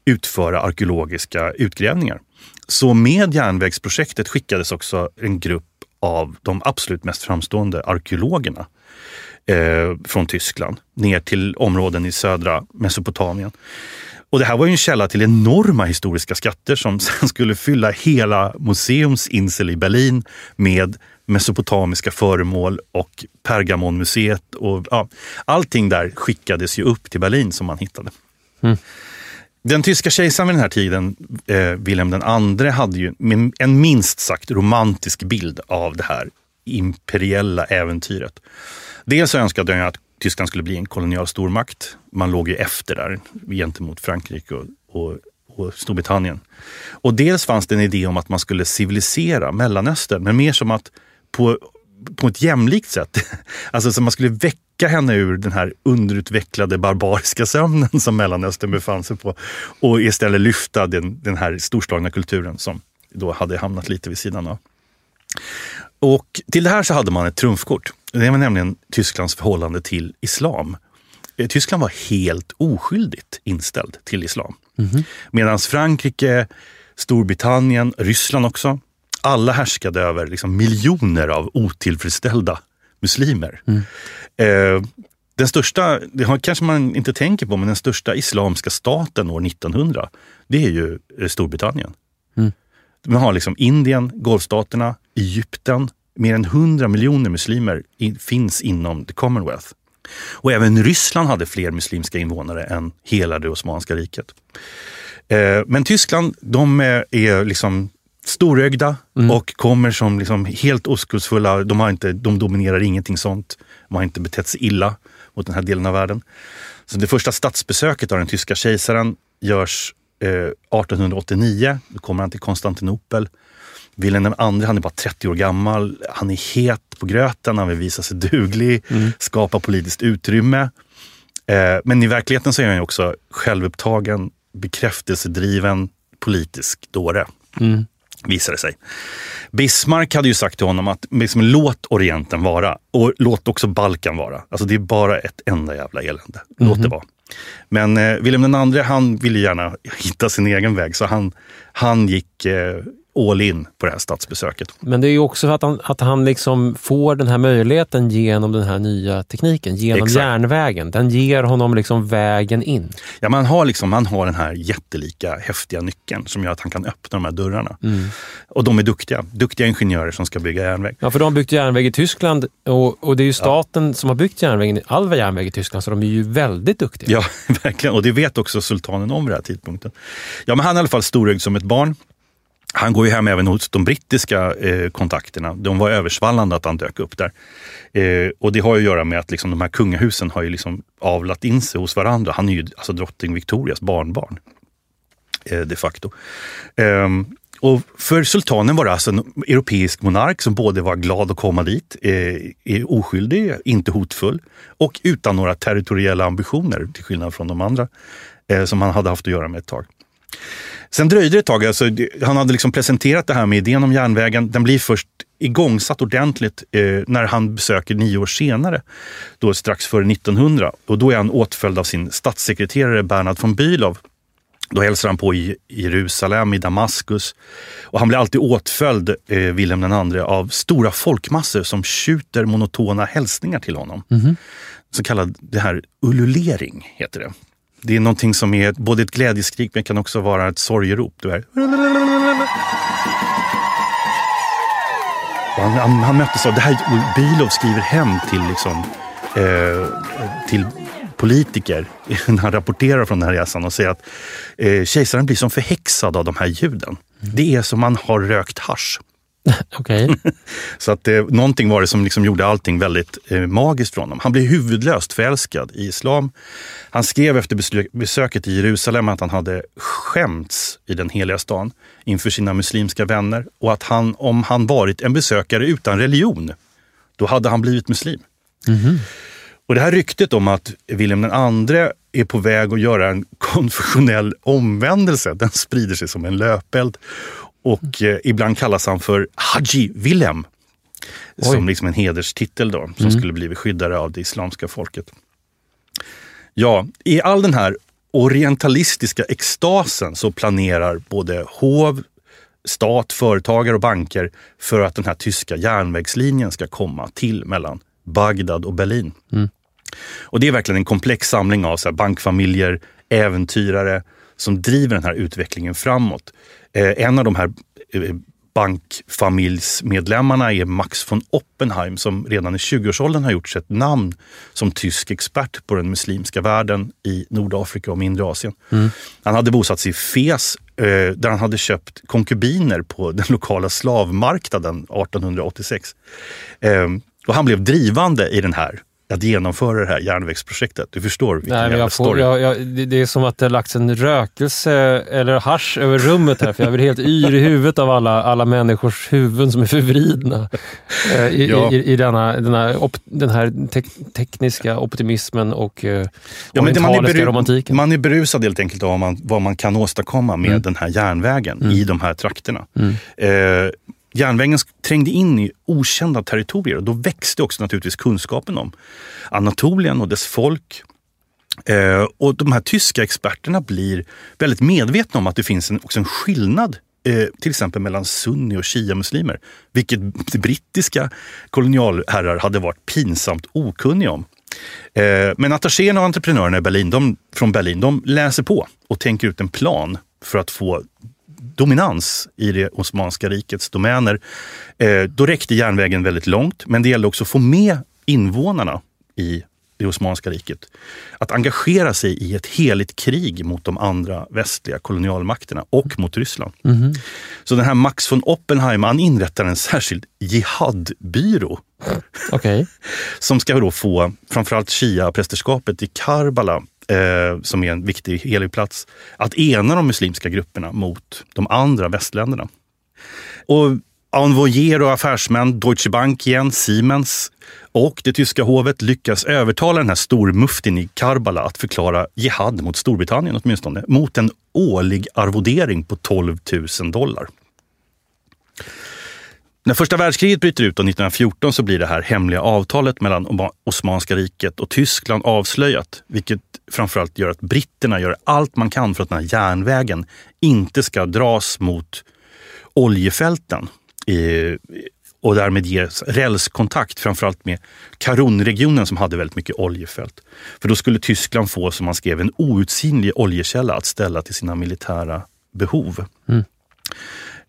utföra arkeologiska utgrävningar. Så med järnvägsprojektet skickades också en grupp av de absolut mest framstående arkeologerna eh, från Tyskland ner till områden i södra Mesopotamien. Och det här var ju en källa till enorma historiska skatter som sen skulle fylla hela museumsinsel i Berlin med mesopotamiska föremål och Pergamonmuseet. Och, ja, allting där skickades ju upp till Berlin som man hittade. Mm. Den tyska kejsaren vid den här tiden, eh, Wilhelm II, hade ju en minst sagt romantisk bild av det här imperiella äventyret. Dels önskade han att Tyskland skulle bli en kolonial stormakt. Man låg ju efter där gentemot Frankrike och, och, och Storbritannien. Och dels fanns det en idé om att man skulle civilisera Mellanöstern, men mer som att på, på ett jämlikt sätt. Alltså så man skulle väcka henne ur den här underutvecklade barbariska sömnen som Mellanöstern befann sig på och istället lyfta den, den här storslagna kulturen som då hade hamnat lite vid sidan av. Och till det här så hade man ett trumfkort. Det var nämligen Tysklands förhållande till islam. Eh, Tyskland var helt oskyldigt inställd till islam. Mm -hmm. Medan Frankrike, Storbritannien, Ryssland också, alla härskade över liksom miljoner av otillfredsställda muslimer. Mm. Eh, den största, det kanske man inte tänker på, men den största islamska staten år 1900, det är ju eh, Storbritannien. Mm. Man har liksom Indien, Golfstaterna, Egypten. Mer än 100 miljoner muslimer finns inom the Commonwealth. Och även Ryssland hade fler muslimska invånare än hela det Osmanska riket. Eh, men Tyskland, de är liksom storögda mm. och kommer som liksom helt oskuldsfulla. De, har inte, de dominerar ingenting sånt. De har inte betett sig illa mot den här delen av världen. Så det första statsbesöket av den tyska kejsaren görs eh, 1889. Då kommer han till Konstantinopel. Wilhelm II han är bara 30 år gammal. Han är het på gröten, han vill visa sig duglig, mm. skapa politiskt utrymme. Eh, men i verkligheten så är han också självupptagen, bekräftelsedriven politisk dåre. Mm visade sig. Bismarck hade ju sagt till honom att liksom, låt Orienten vara och låt också Balkan vara. Alltså det är bara ett enda jävla elände. Låt mm det vara. Men eh, Wilhelm II han ville gärna hitta sin egen väg så han, han gick eh, all in på det här statsbesöket. Men det är ju också att han, att han liksom får den här möjligheten genom den här nya tekniken, genom Exakt. järnvägen. Den ger honom liksom vägen in. Ja, man har, liksom, man har den här jättelika häftiga nyckeln som gör att han kan öppna de här dörrarna. Mm. Och de är duktiga. Duktiga ingenjörer som ska bygga järnväg. Ja, för de har byggt järnväg i Tyskland och, och det är ju staten ja. som har byggt järnvägen, all järnväg i Tyskland, så de är ju väldigt duktiga. Ja, verkligen. Och det vet också sultanen om vid den här tidpunkten. Ja, men han är i alla fall storögd som ett barn. Han går ju hem även hos de brittiska eh, kontakterna. De var översvallande att han dök upp där. Eh, och det har ju att göra med att liksom, de här kungahusen har ju liksom avlat in sig hos varandra. Han är ju alltså drottning Victorias barnbarn. Eh, de facto. Ehm, och för sultanen var det alltså en europeisk monark som både var glad att komma dit, eh, är oskyldig, inte hotfull och utan några territoriella ambitioner till skillnad från de andra eh, som han hade haft att göra med ett tag. Sen dröjde det ett tag. Alltså, han hade liksom presenterat det här med idén om järnvägen. Den blir först igångsatt ordentligt eh, när han besöker nio år senare, då strax före 1900. Och då är han åtföljd av sin statssekreterare Bernhard von Bülow. Då hälsar han på i Jerusalem, i Damaskus. Och han blir alltid åtföljd, eh, Wilhelm II, av stora folkmassor som tjuter monotona hälsningar till honom. Mm -hmm. Så kallad det här ululering, heter det. Det är någonting som är både ett glädjeskrik men kan också vara ett sorgerop. Du är. Han, han, han möttes av det här. Bilov skriver hem till, liksom, eh, till politiker när han rapporterar från den här resan och säger att eh, kejsaren blir som förhäxad av de här ljuden. Mm. Det är som man har rökt hash. Okay. så att eh, någonting var det som liksom gjorde allting väldigt eh, magiskt för honom. Han blev huvudlöst förälskad i islam. Han skrev efter besöket i Jerusalem att han hade skämts i den heliga stan inför sina muslimska vänner och att han, om han varit en besökare utan religion, då hade han blivit muslim. Mm -hmm. Och det här ryktet om att William II är på väg att göra en konfessionell omvändelse, den sprider sig som en löpeld. Och eh, ibland kallas han för Haji Wilhelm. Oj. Som liksom en hederstitel då, som mm. skulle bli beskyddare av det islamska folket. Ja, i all den här orientalistiska extasen så planerar både hov, stat, företagare och banker för att den här tyska järnvägslinjen ska komma till mellan Bagdad och Berlin. Mm. Och det är verkligen en komplex samling av så bankfamiljer, äventyrare som driver den här utvecklingen framåt. Eh, en av de här eh, bankfamiljsmedlemmarna är Max von Oppenheim som redan i 20-årsåldern har gjort sig ett namn som tysk expert på den muslimska världen i Nordafrika och mindre Asien. Mm. Han hade bosatt sig i Fes eh, där han hade köpt konkubiner på den lokala slavmarknaden 1886. Och han blev drivande i den här att genomföra det här järnvägsprojektet. Du förstår vilken Nej, jävla jag får, story. Jag, jag, det är som att det har lagts en rökelse eller hash över rummet här, för jag blir helt yr i huvudet av alla, alla människors huvuden som är förvridna eh, i, ja. i, i, denna, denna op, den här te tekniska optimismen och eh, ja, men man är beru, romantiken. Man är berusad helt enkelt av vad man, vad man kan åstadkomma med mm. den här järnvägen mm. i de här trakterna. Mm. Eh, Järnvägen trängde in i okända territorier och då växte också naturligtvis kunskapen om Anatolien och dess folk. Eh, och de här tyska experterna blir väldigt medvetna om att det finns en, också en skillnad eh, till exempel mellan sunni och shia-muslimer. Vilket brittiska kolonialherrar hade varit pinsamt okunniga om. Eh, men attachéerna och entreprenörerna i Berlin, de, från Berlin de läser på och tänker ut en plan för att få dominans i det Osmanska rikets domäner. Eh, då räckte järnvägen väldigt långt, men det gällde också att få med invånarna i det Osmanska riket att engagera sig i ett heligt krig mot de andra västliga kolonialmakterna och mot Ryssland. Mm. Så den här Max von Oppenheim han inrättar en särskild jihadbyrå. Okay. som ska då få framförallt shia-prästerskapet i Karbala eh, som är en viktig helig plats, att ena de muslimska grupperna mot de andra västländerna. Och envoyer och affärsmän, Deutsche Bank igen, Siemens och det tyska hovet lyckas övertala den här stormuftin i Karbala att förklara jihad mot Storbritannien åtminstone, mot en årlig arvodering på 12 000 dollar. När första världskriget bryter ut 1914 så blir det här hemliga avtalet mellan Osmanska riket och Tyskland avslöjat, vilket framförallt gör att britterna gör allt man kan för att den här järnvägen inte ska dras mot oljefälten och därmed ges rälskontakt framförallt med Karunregionen som hade väldigt mycket oljefält. För då skulle Tyskland få, som man skrev, en outsinlig oljekälla att ställa till sina militära behov. Mm.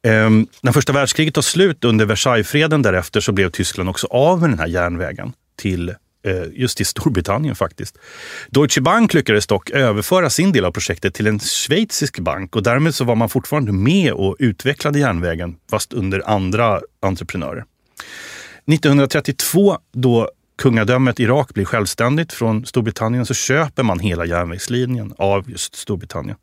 Ehm, när första världskriget tar slut under Versaillesfreden därefter så blev Tyskland också av med den här järnvägen till eh, just till Storbritannien faktiskt. Deutsche Bank lyckades dock överföra sin del av projektet till en schweizisk bank och därmed så var man fortfarande med och utvecklade järnvägen fast under andra entreprenörer. 1932 då kungadömet Irak blir självständigt från Storbritannien så köper man hela järnvägslinjen av just Storbritannien.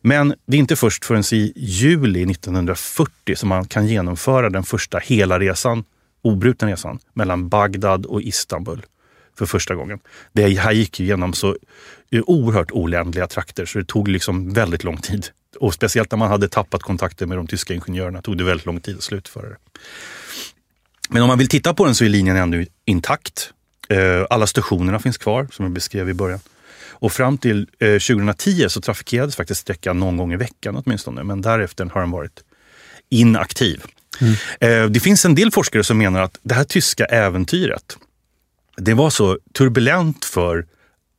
Men det är inte först förrän i juli 1940 som man kan genomföra den första hela resan, obrutna resan, mellan Bagdad och Istanbul för första gången. Det här gick genom så eh, oerhört oländliga trakter så det tog liksom väldigt lång tid. Och speciellt när man hade tappat kontakten med de tyska ingenjörerna tog det väldigt lång tid att slutföra det. Men om man vill titta på den så är linjen ännu intakt. Eh, alla stationerna finns kvar, som jag beskrev i början. Och fram till 2010 eh, så trafikerades faktiskt sträckan någon gång i veckan åtminstone, men därefter har den varit inaktiv. Mm. Det finns en del forskare som menar att det här tyska äventyret, det var så turbulent för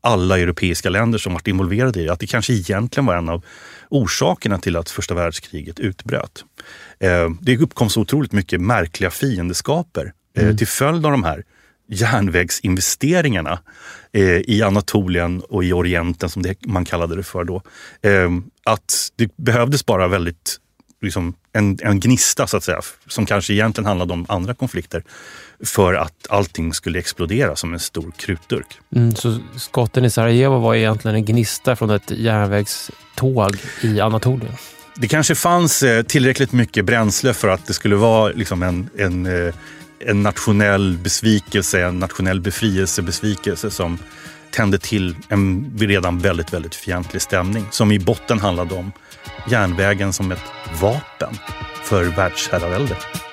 alla europeiska länder som varit involverade i det. Att det kanske egentligen var en av orsakerna till att första världskriget utbröt. Eh, det uppkom så otroligt mycket märkliga fiendeskaper eh, mm. till följd av de här järnvägsinvesteringarna eh, i Anatolien och i Orienten som man kallade det för då. Att det behövdes bara väldigt liksom en, en gnista så att säga, som kanske egentligen handlade om andra konflikter för att allting skulle explodera som en stor krutdurk. Mm, så skotten i Sarajevo var egentligen en gnista från ett järnvägståg i Anatolien? Det kanske fanns eh, tillräckligt mycket bränsle för att det skulle vara liksom en, en, eh, en nationell besvikelse, en nationell befrielsebesvikelse som tände till en redan väldigt, väldigt fientlig stämning som i botten handlade om järnvägen som ett vapen för världsherraväldet.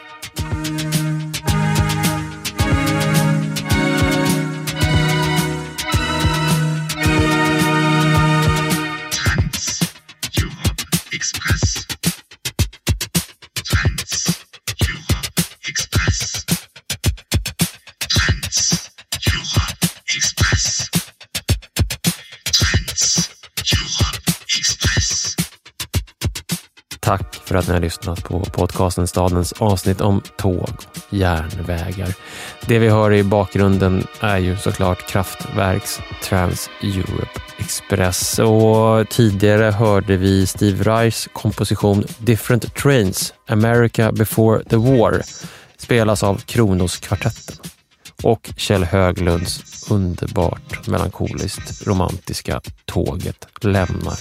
Tack för att ni har lyssnat på podcasten Stadens avsnitt om tåg och järnvägar. Det vi hör i bakgrunden är ju såklart Kraftwerks Trans Europe Express och tidigare hörde vi Steve Reichs komposition Different Trains, America before the war, spelas av Kronos-kvartetten och Kjell Höglunds underbart melankoliskt romantiska Tåget lämnar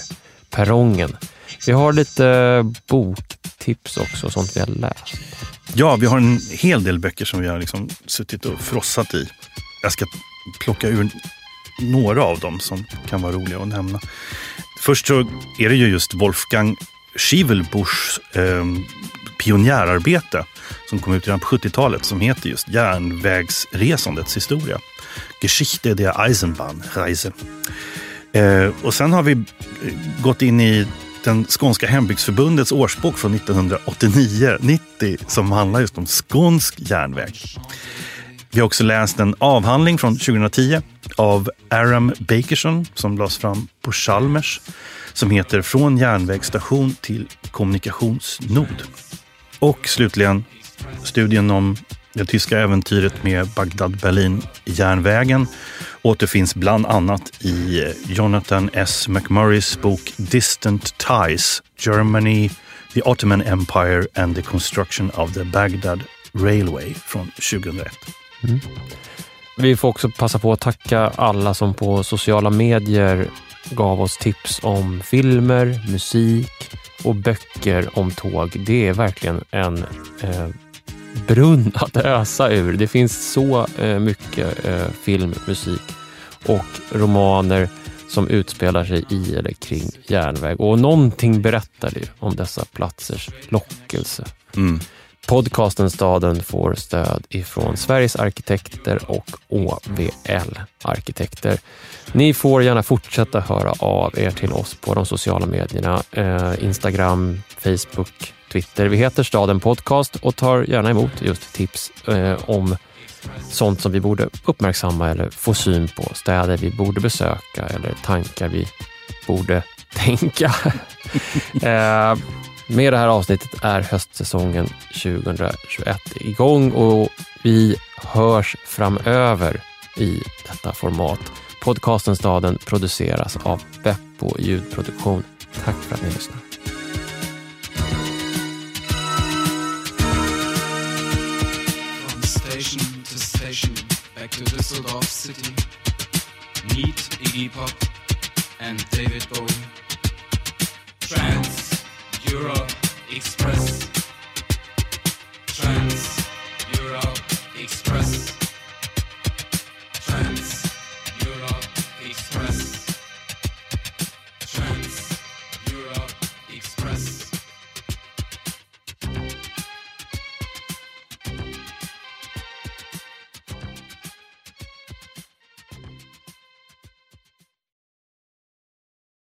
perrongen. Vi har lite boktips också, sånt vi har läst. Ja, vi har en hel del böcker som vi har liksom suttit och frossat i. Jag ska plocka ur några av dem som kan vara roliga att nämna. Först så är det ju just Wolfgang Schivelbuschs eh, pionjärarbete som kom ut redan på 70-talet som heter just Järnvägsresandets historia. Geschichte der Eisenbahnreise. Eh, och sen har vi eh, gått in i den skånska hembygdsförbundets årsbok från 1989-90 som handlar just om skånsk järnväg. Vi har också läst en avhandling från 2010 av Aram Bakerson som lades fram på Chalmers som heter Från järnvägsstation till kommunikationsnod. Och slutligen studien om det tyska äventyret med Bagdad-Berlin-järnvägen återfinns bland annat i eh, Jonathan S. McMurrays bok Distant Ties, Germany, the Ottoman Empire and the Construction of the Baghdad Railway från 2001. Mm. Vi får också passa på att tacka alla som på sociala medier gav oss tips om filmer, musik och böcker om tåg. Det är verkligen en eh, brunn att ösa ur. Det finns så eh, mycket eh, film, musik och romaner som utspelar sig i eller kring järnväg. Och någonting berättar det om dessa platsers lockelse. Mm. Podcasten Staden får stöd ifrån Sveriges arkitekter och OVL Arkitekter. Ni får gärna fortsätta höra av er till oss på de sociala medierna. Eh, Instagram, Facebook, Twitter. Vi heter Staden Podcast och tar gärna emot just tips eh, om sånt som vi borde uppmärksamma eller få syn på. Städer vi borde besöka eller tankar vi borde tänka. eh, med det här avsnittet är höstsäsongen 2021 igång och vi hörs framöver i detta format. Podcasten Staden produceras av Beppo ljudproduktion. Tack för att ni lyssnar. To Düsseldorf City. Meet Iggy Pop and David Bowie. Trans Europe Express. Express.